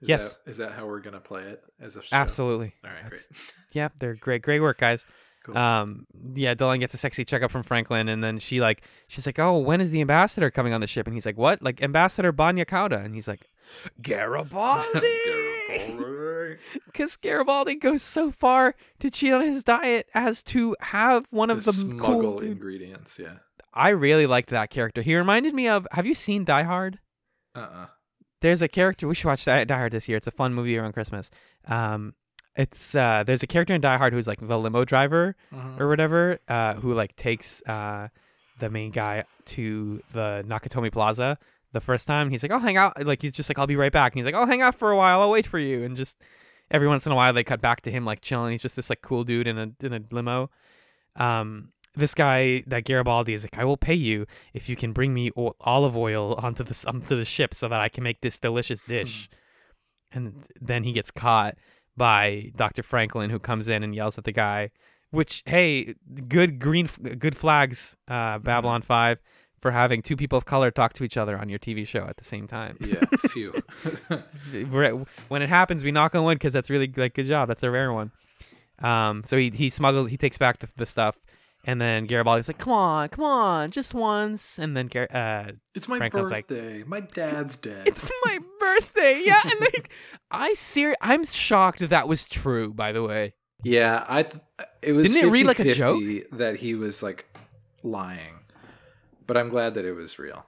Is Yes. that, is that how we're going to play it as a show? absolutely. All right, great. That's- Yep, they're great, great work, guys. Cool. Um, yeah, Delenn gets a sexy checkup from Franklin, and then she like, she's like, "Oh, when is the ambassador coming on the ship?" And he's like, "What? Like Ambassador Bagna Cauda?" And he's like, "Garibaldi." Because Garibaldi goes so far to cheat on his diet as to have one To of the smuggle cool. ingredients. Yeah. I really liked that character. He reminded me of. Have you seen Die Hard? Uh. uh there's a character we should watch Die, Die Hard this year. It's a fun movie around Christmas. Um, it's uh, there's a character in Die Hard who's like the limo driver or whatever, uh, who like takes uh, the main guy to the Nakatomi Plaza the first time. He's like, "I'll hang out." Like he's just like, "I'll be right back." And he's like, "I'll hang out for a while. I'll wait for you." And just every once in a while, they cut back to him like chilling. He's just this like cool dude in a in a limo. Um, this guy that Garibaldi is like, I will pay you if you can bring me o- olive oil onto the onto the ship so that I can make this delicious dish. and then he gets caught by Dr. Franklin, who comes in and yells at the guy. Which, hey, good green, good flags, uh, Babylon Five, for having two people of color talk to each other on your TV show at the same time. Yeah. Phew. When it happens, we knock on wood because that's really like good job. That's a rare one. Um, so he he smuggles, he takes back the, the stuff, and then Garibaldi's like, "Come on, come on, just once." And then Gar- uh, It's my Franklin's like- birthday. my dad's dead. it's my birthday, yeah. And like, I ser- I'm shocked that was true. By the way, Yeah, I. Th- it was. Didn't it read like a 50-50 that he was like lying, but I'm glad that it was real.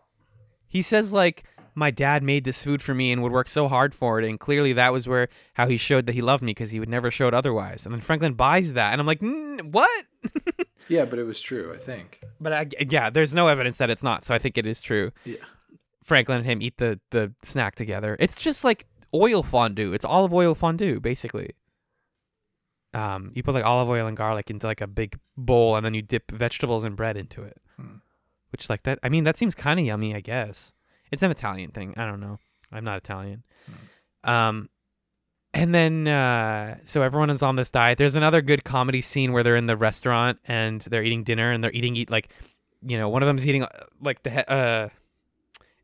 he says like, "My dad made this food for me and would work so hard for it," and clearly that was where how he showed that he loved me because he would never show it otherwise. And then Franklin buys that, and I'm like, "Mm, "What?" Yeah, but it was true. I think. But I, yeah, there's no evidence that it's not, so I think it is true. Yeah. Franklin and him eat the the snack together. It's just like oil fondue. It's olive oil fondue, basically. Um, you put like olive oil and garlic into like a big bowl, and then you dip vegetables and bread into it. Hmm. Which like that, I mean, that seems kind of yummy. I guess it's an Italian thing. I don't know. I'm not Italian. Um, and then uh, so everyone is on this diet. There's another good comedy scene where they're in the restaurant and they're eating dinner and they're eating eat like, you know, one of them's eating uh, like the he- uh,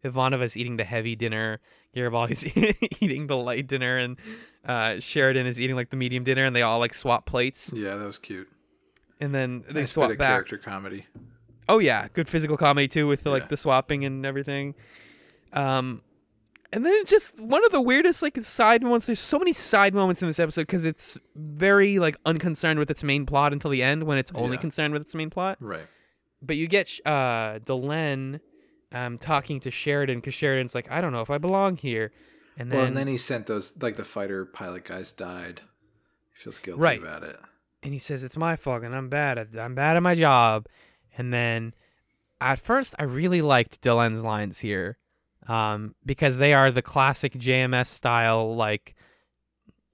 Ivanova's eating the heavy dinner. Garibaldi's eating the light dinner, and uh, Sheridan is eating like the medium dinner, and they all like swap plates, Yeah, that was cute. and then they Nice swap bit of back. character comedy. Oh yeah, good physical comedy too with the, like Yeah. the swapping and everything. Um, and then just one of the weirdest like side moments. There's so many side moments in this episode because it's very like unconcerned with its main plot until the end when it's only Yeah. concerned with its main plot. Right. But you get uh Delenn um talking to Sheridan because Sheridan's like, I don't know if I belong here, and then well, and then he sent those like the fighter pilot guys died. He feels guilty Right. about it. and he says it's my fault and I'm bad at I'm bad at my job, and then at first I really liked Dylan's lines here, um, because they are the classic JMS style. Like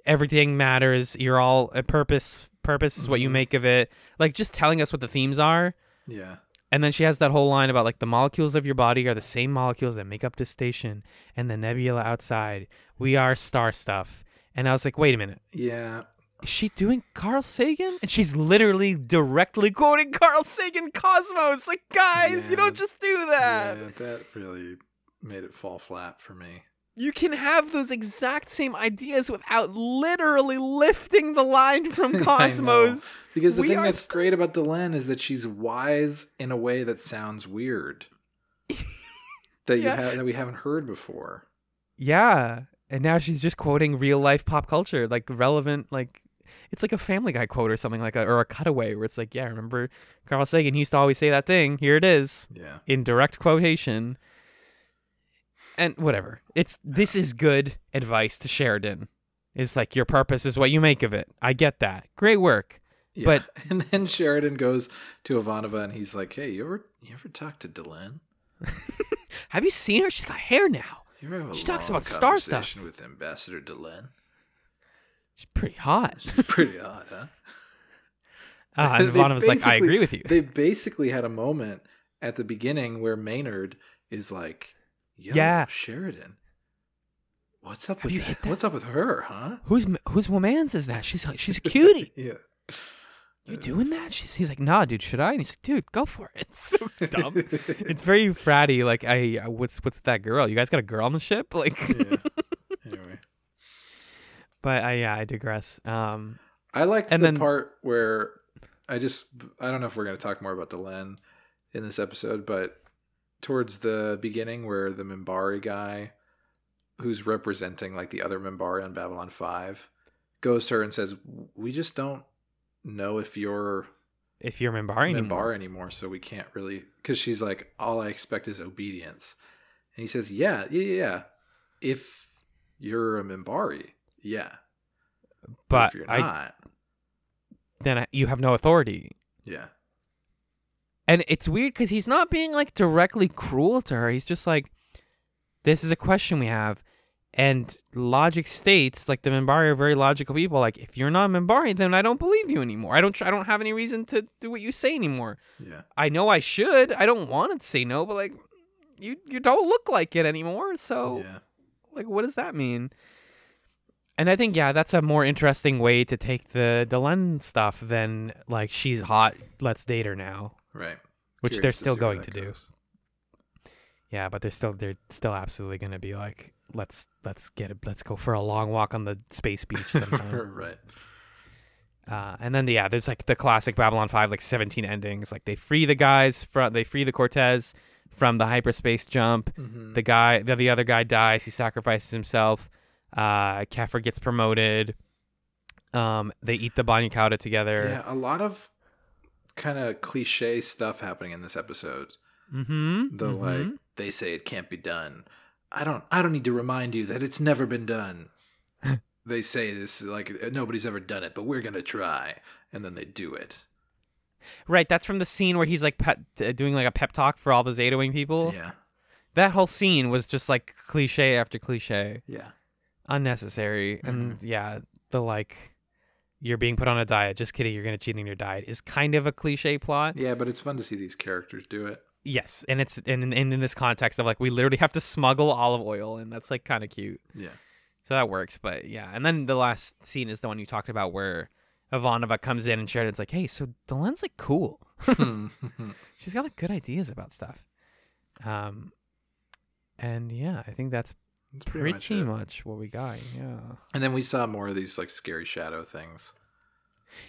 everything matters. You're all a purpose. Purpose is what you Mhm. make of it. Like just telling us what the themes are. Yeah. And then she has that whole line about like the molecules of your body are the same molecules that make up this station and the nebula outside. We are star stuff. And I was like, wait a minute. Yeah. Is she doing Carl Sagan? And she's literally directly quoting Carl Sagan Cosmos. Like, guys, you don't just do that. Yeah, that really made it fall flat for me. You can have those exact same ideas without literally lifting the line from Cosmos. Because the We thing that's st- great about Delenn is that she's wise in a way that sounds weird. that you Yeah. have that we haven't heard before. Yeah. And now she's just quoting real life pop culture, like relevant, like it's like a Family Guy quote or something like a, or a cutaway where it's like, yeah, remember Carl Sagan he used to always say that thing. Here it is Yeah. in direct quotation. And whatever. It's this is good advice to Sheridan. It's like your purpose is what you make of it. I get that. Great work. yeah. But- and then Sheridan goes to Ivanova and he's like, "Hey, you ever you ever talk to Delenn? Have you seen her? She's got hair now. You ever have a She talks about star stuff. with Ambassador Delenn? She's pretty hot. She's pretty hot, huh?" Uh, and Ivanova's like, I agree with you. They basically had a moment at the beginning where Maynard is like, Yo, Yeah. Sheridan. What's up Have with that? What's up with her, huh? Who's whose woman's is that? She's like she's a cutie. yeah. You doing that? She's, he's like, nah, dude, should I? And he's like, dude, go for it. It's so dumb. it's very fratty. Like, I, uh, what's what's that girl? You guys got a girl on the ship? Like, yeah. Anyway. but I, yeah, I digress. Um, I liked And the then- part where I just I don't know if we're going to talk more about Delenn in this episode, but towards the beginning where the Minbari guy who's representing like the other Minbari on Babylon 5 goes to her and says, "We just don't know if you're if you're Minbari anymore, Minbari anymore, so we can't really cuz she's like all I expect is obedience." And he says, "Yeah, yeah, yeah. yeah. If you're a Minbari, yeah. but if you're I not, then I, you have no authority. yeah. And it's weird because he's not being like directly cruel to her. He's just like, this is a question we have. And logic states, like the Minbari are very logical people. Like, if you're not Minbari, then I don't believe you anymore. I don't. I don't have any reason to do what you say anymore. Yeah. I know I should. I don't want to say no, but like, you you don't look like it anymore. So Yeah. like, what does that mean? And I think yeah, that's a more interesting way to take the Delenn stuff than like she's hot. Let's date her now. Right. Which they're Curious to still going that to do. goes. Yeah, but they're still they're still absolutely going to be like let's let's get it let's go for a long walk on the space beach sometime. right. uh, and then yeah, there's like the classic Babylon 5 like 17 endings. Like they free the guys from they free the Cortez from the hyperspace jump. Mhm. The guy the, the other guy dies, he sacrifices himself. Uh Keffer gets promoted. Um they eat the Bagna cauda together. yeah, a lot of kind of cliche stuff happening in this episode. Mhm. The like they say it can't be done. I don't I don't need to remind you that it's never been done. they say this like nobody's ever done it, but we're going to try and then they do it. Right, that's from the scene where he's like pep, uh, doing like a pep talk for all the Zeta Wing people. Yeah. That whole scene was just like cliche after cliche, Yeah. unnecessary, and yeah, the like you're being put on a diet. Just kidding, you're gonna cheat on your diet is kind of a cliche plot. Yeah, but it's fun to see these characters do it. Yes, and it's and, and in this context of like we literally have to smuggle olive oil, and that's like kind of cute. Yeah. So that works, but yeah. And then the last scene is the one you talked about where Ivanova comes in and Sheridan's like, "Hey, so Delenn's like cool. She's got like good ideas about stuff." Um, and yeah, I think that's That's pretty, pretty, much, much, what we got. Yeah, And then we saw more of these like scary shadow things.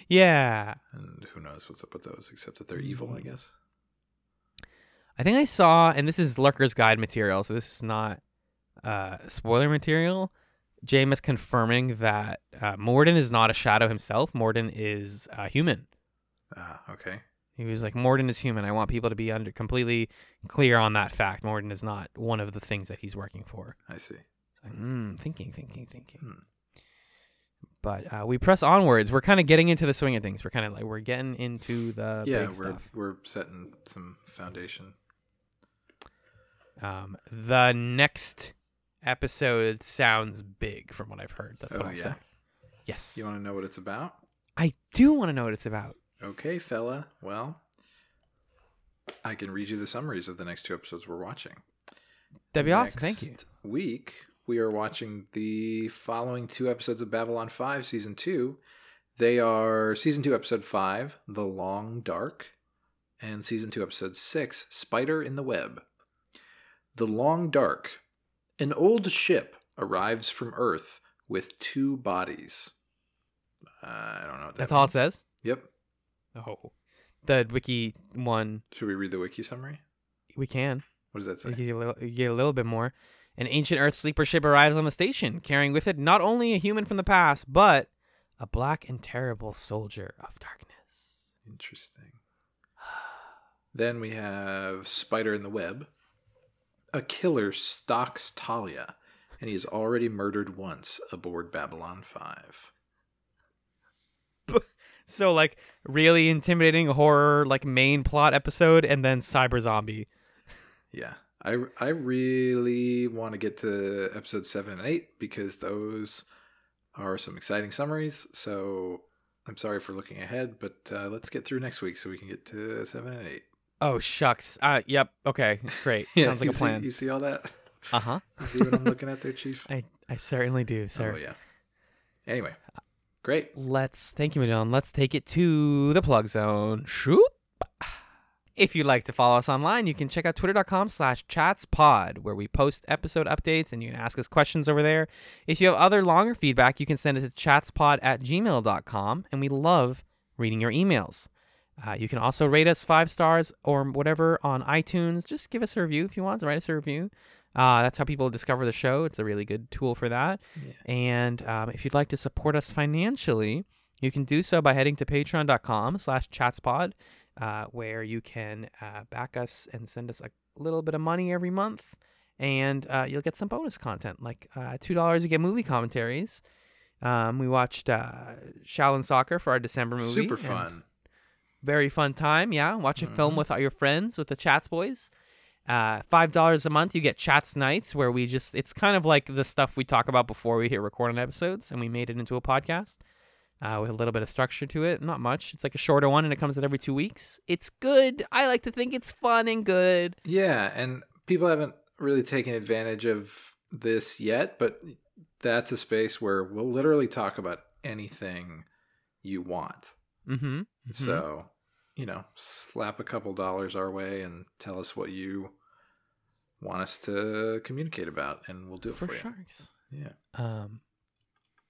yeah. And who knows what's up with those except that they're evil, I Mm. guess. I think I saw, and this is Lurker's Guide material, so this is not uh, spoiler material. James confirming that uh, Morden is not a shadow himself. Morden is uh, human. Ah, okay. He was like, Morden is human. I want people to be under completely clear on that fact. Morden is not one of the things that he's working for. I see. It's like, mm, thinking, thinking, thinking. Hmm. But uh, we press onwards. We're kind of getting into the swing of things. We're kind of like we're getting into the yeah, big we're stuff. we're setting some foundation Um, the next episode sounds big from what I've heard. That's what Oh, I'll yeah? say. Yes. You want to know what it's about? I do want to know what it's about. Okay, fella. Well, I can read you the summaries of the next two episodes we're watching. That'd be awesome. Thank you. Week we are watching the following two episodes of Babylon Five, season two. They are season two, episode five, "The Long Dark," and season two, episode six, "Spider in the Web." The Long Dark. An old ship arrives from Earth with two bodies. Uh, I don't know. That That's all it says. Yep. Oh, the wiki one Should we read the wiki summary? we can. What does that say? You get, a little, you get a little bit more. An ancient Earth sleeper ship arrives on the station, carrying with it not only a human from the past, but a black and terrible soldier of darkness. Interesting. Then we have Spider in the Web. A killer stalks Talia, and he has already murdered once aboard Babylon 5. So, like, really intimidating horror, like, main plot episode, and then cyber zombie. Yeah. I, I really want to get to episode 7 and 8 because those are some exciting summaries. So I'm sorry for looking ahead, but uh, let's get through next week so we can get to 7 and 8. Oh, shucks. Uh, yep. Okay. Great. Sounds like a plan. See, you see all that? Uh huh. You see what I'm looking at there, Chief? I, I certainly do, sir. Oh, yeah. Anyway, great. Let's thank you, Magellan. Let's take it to the plug zone. Shoop. If you'd like to follow us online, you can check out twitter.com slash chatspod, where we post episode updates and you can ask us questions over there. If you have other longer feedback, you can send it to chatspod at gmail.com, and we love reading your emails. Uh, you can also rate us five stars or whatever on iTunes. Just give us a review if you want to write us a review. Uh, that's how people discover the show. It's a really good tool for that. Yeah. And um, if you'd like to support us financially, you can do so by heading to patreon.com slash chatspod, uh, where you can uh, back us and send us a little bit of money every month. And uh, you'll get some bonus content. Like uh, $2, you get movie commentaries. Um, we watched uh, Shaolin Soccer for our December movie. Super fun. Very fun time. Yeah. Watch a film Mhm. with all your friends, with the Chats Boys. Uh, Five dollars a month, you get Chats Nights, where we just, it's kind of like the stuff we talk about before we hit recording episodes, and we made it into a podcast uh, with a little bit of structure to it. Not much. It's like a shorter one, and it comes out every two weeks. It's good. I like to think it's fun and good. Yeah, and people haven't really taken advantage of this yet, but that's a space where we'll literally talk about anything you want. Mm-hmm. So, you know, slap a couple dollars our way and tell us what you want us to communicate about, and we'll do it for, for you. sharks. Yeah. Um,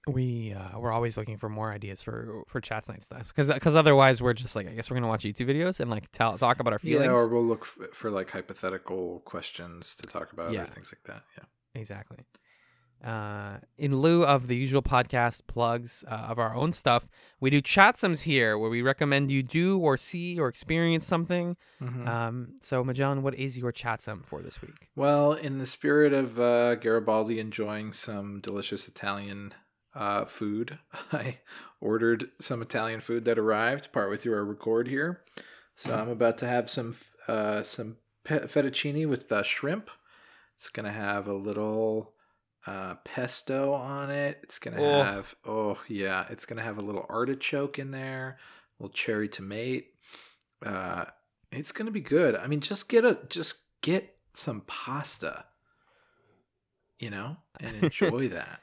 we uh, we're always looking for more ideas for for chats night stuff because otherwise we're just like I guess we're gonna watch YouTube videos and like tell talk about our feelings. Yeah, or we'll look f- for like hypothetical questions to talk about Yeah. or things like that. Yeah. Exactly. Uh, in lieu of the usual podcast plugs uh, of our own stuff, we do chatsums here where we recommend you do or see or experience something. Mhm. Um, so, Majan, what is your chatsum for this week? Well, in the spirit of uh, Garibaldi enjoying some delicious Italian uh, food, I ordered some Italian food that arrived partway through our record here. So I'm about to have some uh, some pe- fettuccine with uh, shrimp. It's gonna have a little uh, pesto on it. It's gonna Oh. have oh yeah, it's gonna have a little artichoke in there, a little cherry tomato. Uh, it's gonna be good. I mean, just get a just get some pasta, you know, and enjoy that.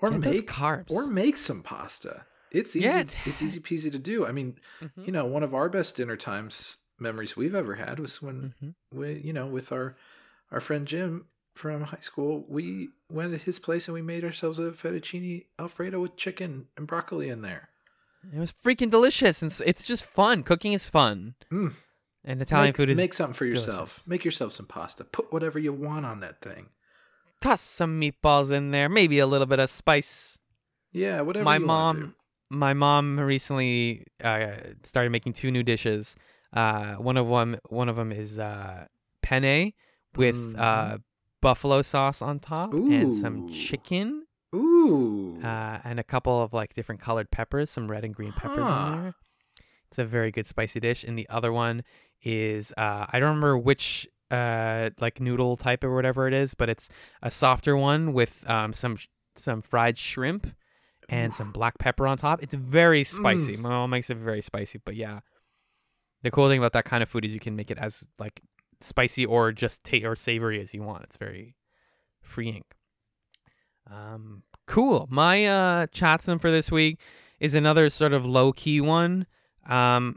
Or Get make carbs. or make some pasta. It's easy. Yeah, it's, it's- easy peasy to do. I mean, Mhm. you know, one of our best dinner times memories we've ever had was when Mhm. we, you know, with our our friend Jim from high school, we went to his place and we made ourselves a fettuccine alfredo with chicken and broccoli in there. It was freaking delicious, and it's just fun. Cooking is fun, Mm. and Italian make, food is. make something for delicious. yourself. Make yourself some pasta. Put whatever you want on that thing. Toss some meatballs in there, maybe a little bit of spice. Yeah, whatever. my mom my mom recently uh, started making two new dishes uh, one of them one of them is uh, penne with uh, Mhm. Buffalo sauce on top and some chicken. Ooh. uh, and a couple of like different colored peppers some red and green peppers Huh. in there it's a very good spicy dish and the other one is uh, i don't remember which uh like noodle type or whatever it is, but it's a softer one with um some some fried shrimp and some black pepper on top. It's very spicy. My mom makes it very spicy, but yeah. The cool thing about that kind of food is you can make it as like spicy or just ta- or savory as you want. It's very freeing. Um, cool. My uh chatsum for this week is another sort of low key one. Um,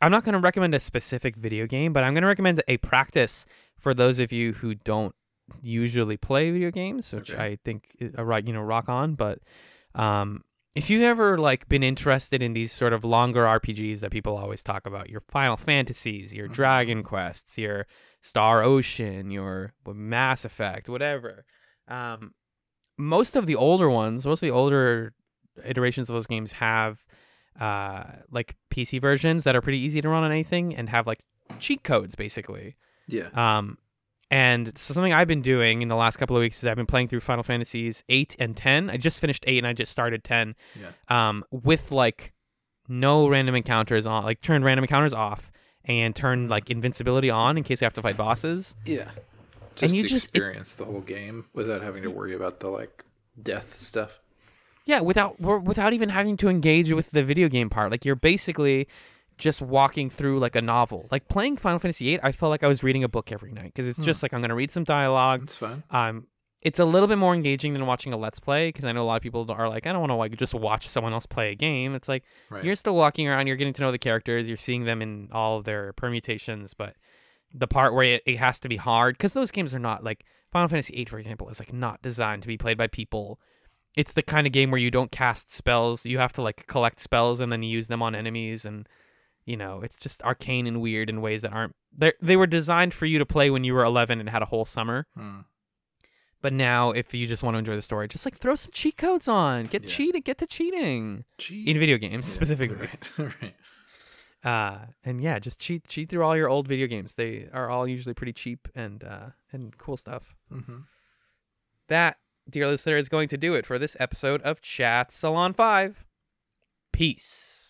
I'm not going to recommend a specific video game, but I'm going to recommend a practice for those of you who don't usually play video games, which Okay. I think a right, you know, rock on. But um, if you ever like been interested in these sort of longer RPGs that people always talk about, your Final Fantasies, your Mhm. Dragon Quests, your Star Ocean, your Mass Effect, whatever. Um, most of the older ones, most of the older iterations of those games have uh, like PC versions that are pretty easy to run on anything and have like cheat codes basically. Yeah. Um, and so something I've been doing in the last couple of weeks is I've been playing through Final Fantasies eight and ten. I just finished eight and I just started ten. Yeah. Um, with like no random encounters on, like turn random encounters off and turn like invincibility on in case I have to fight bosses. Yeah. Just you just- it- experience the whole game without having to worry about the like death stuff. Yeah, without without even having to engage with the video game part. Like you're basically just walking through like a novel. Like playing Final Fantasy VIII, I felt like I was reading a book every night because it's Hmm. just like I'm gonna read some dialogue. That's fine. Um, it's a little bit more engaging than watching a let's play because I know a lot of people are like, I don't want to like just watch someone else play a game. It's like Right. you're still walking around, you're getting to know the characters, you're seeing them in all of their permutations, but the part where it, it has to be hard because those games are not like Final Fantasy VIII, for example, is like not designed to be played by people. It's the kind of game where you don't cast spells; you have to like collect spells and then use them on enemies, and you know it's just arcane and weird in ways that aren't. They they were designed for you to play when you were 11 and had a whole summer. Hmm. But now, if you just want to enjoy the story, just like throw some cheat codes on, get Yeah. cheated, get to cheating Cheat. in video games Yeah, specifically. Right. right. Uh, and yeah, just cheat cheat through all your old video games. They are all usually pretty cheap and uh, and cool stuff. Mm-hmm. That, dear listener, is going to do it for this episode of Chat Salon Five. Peace.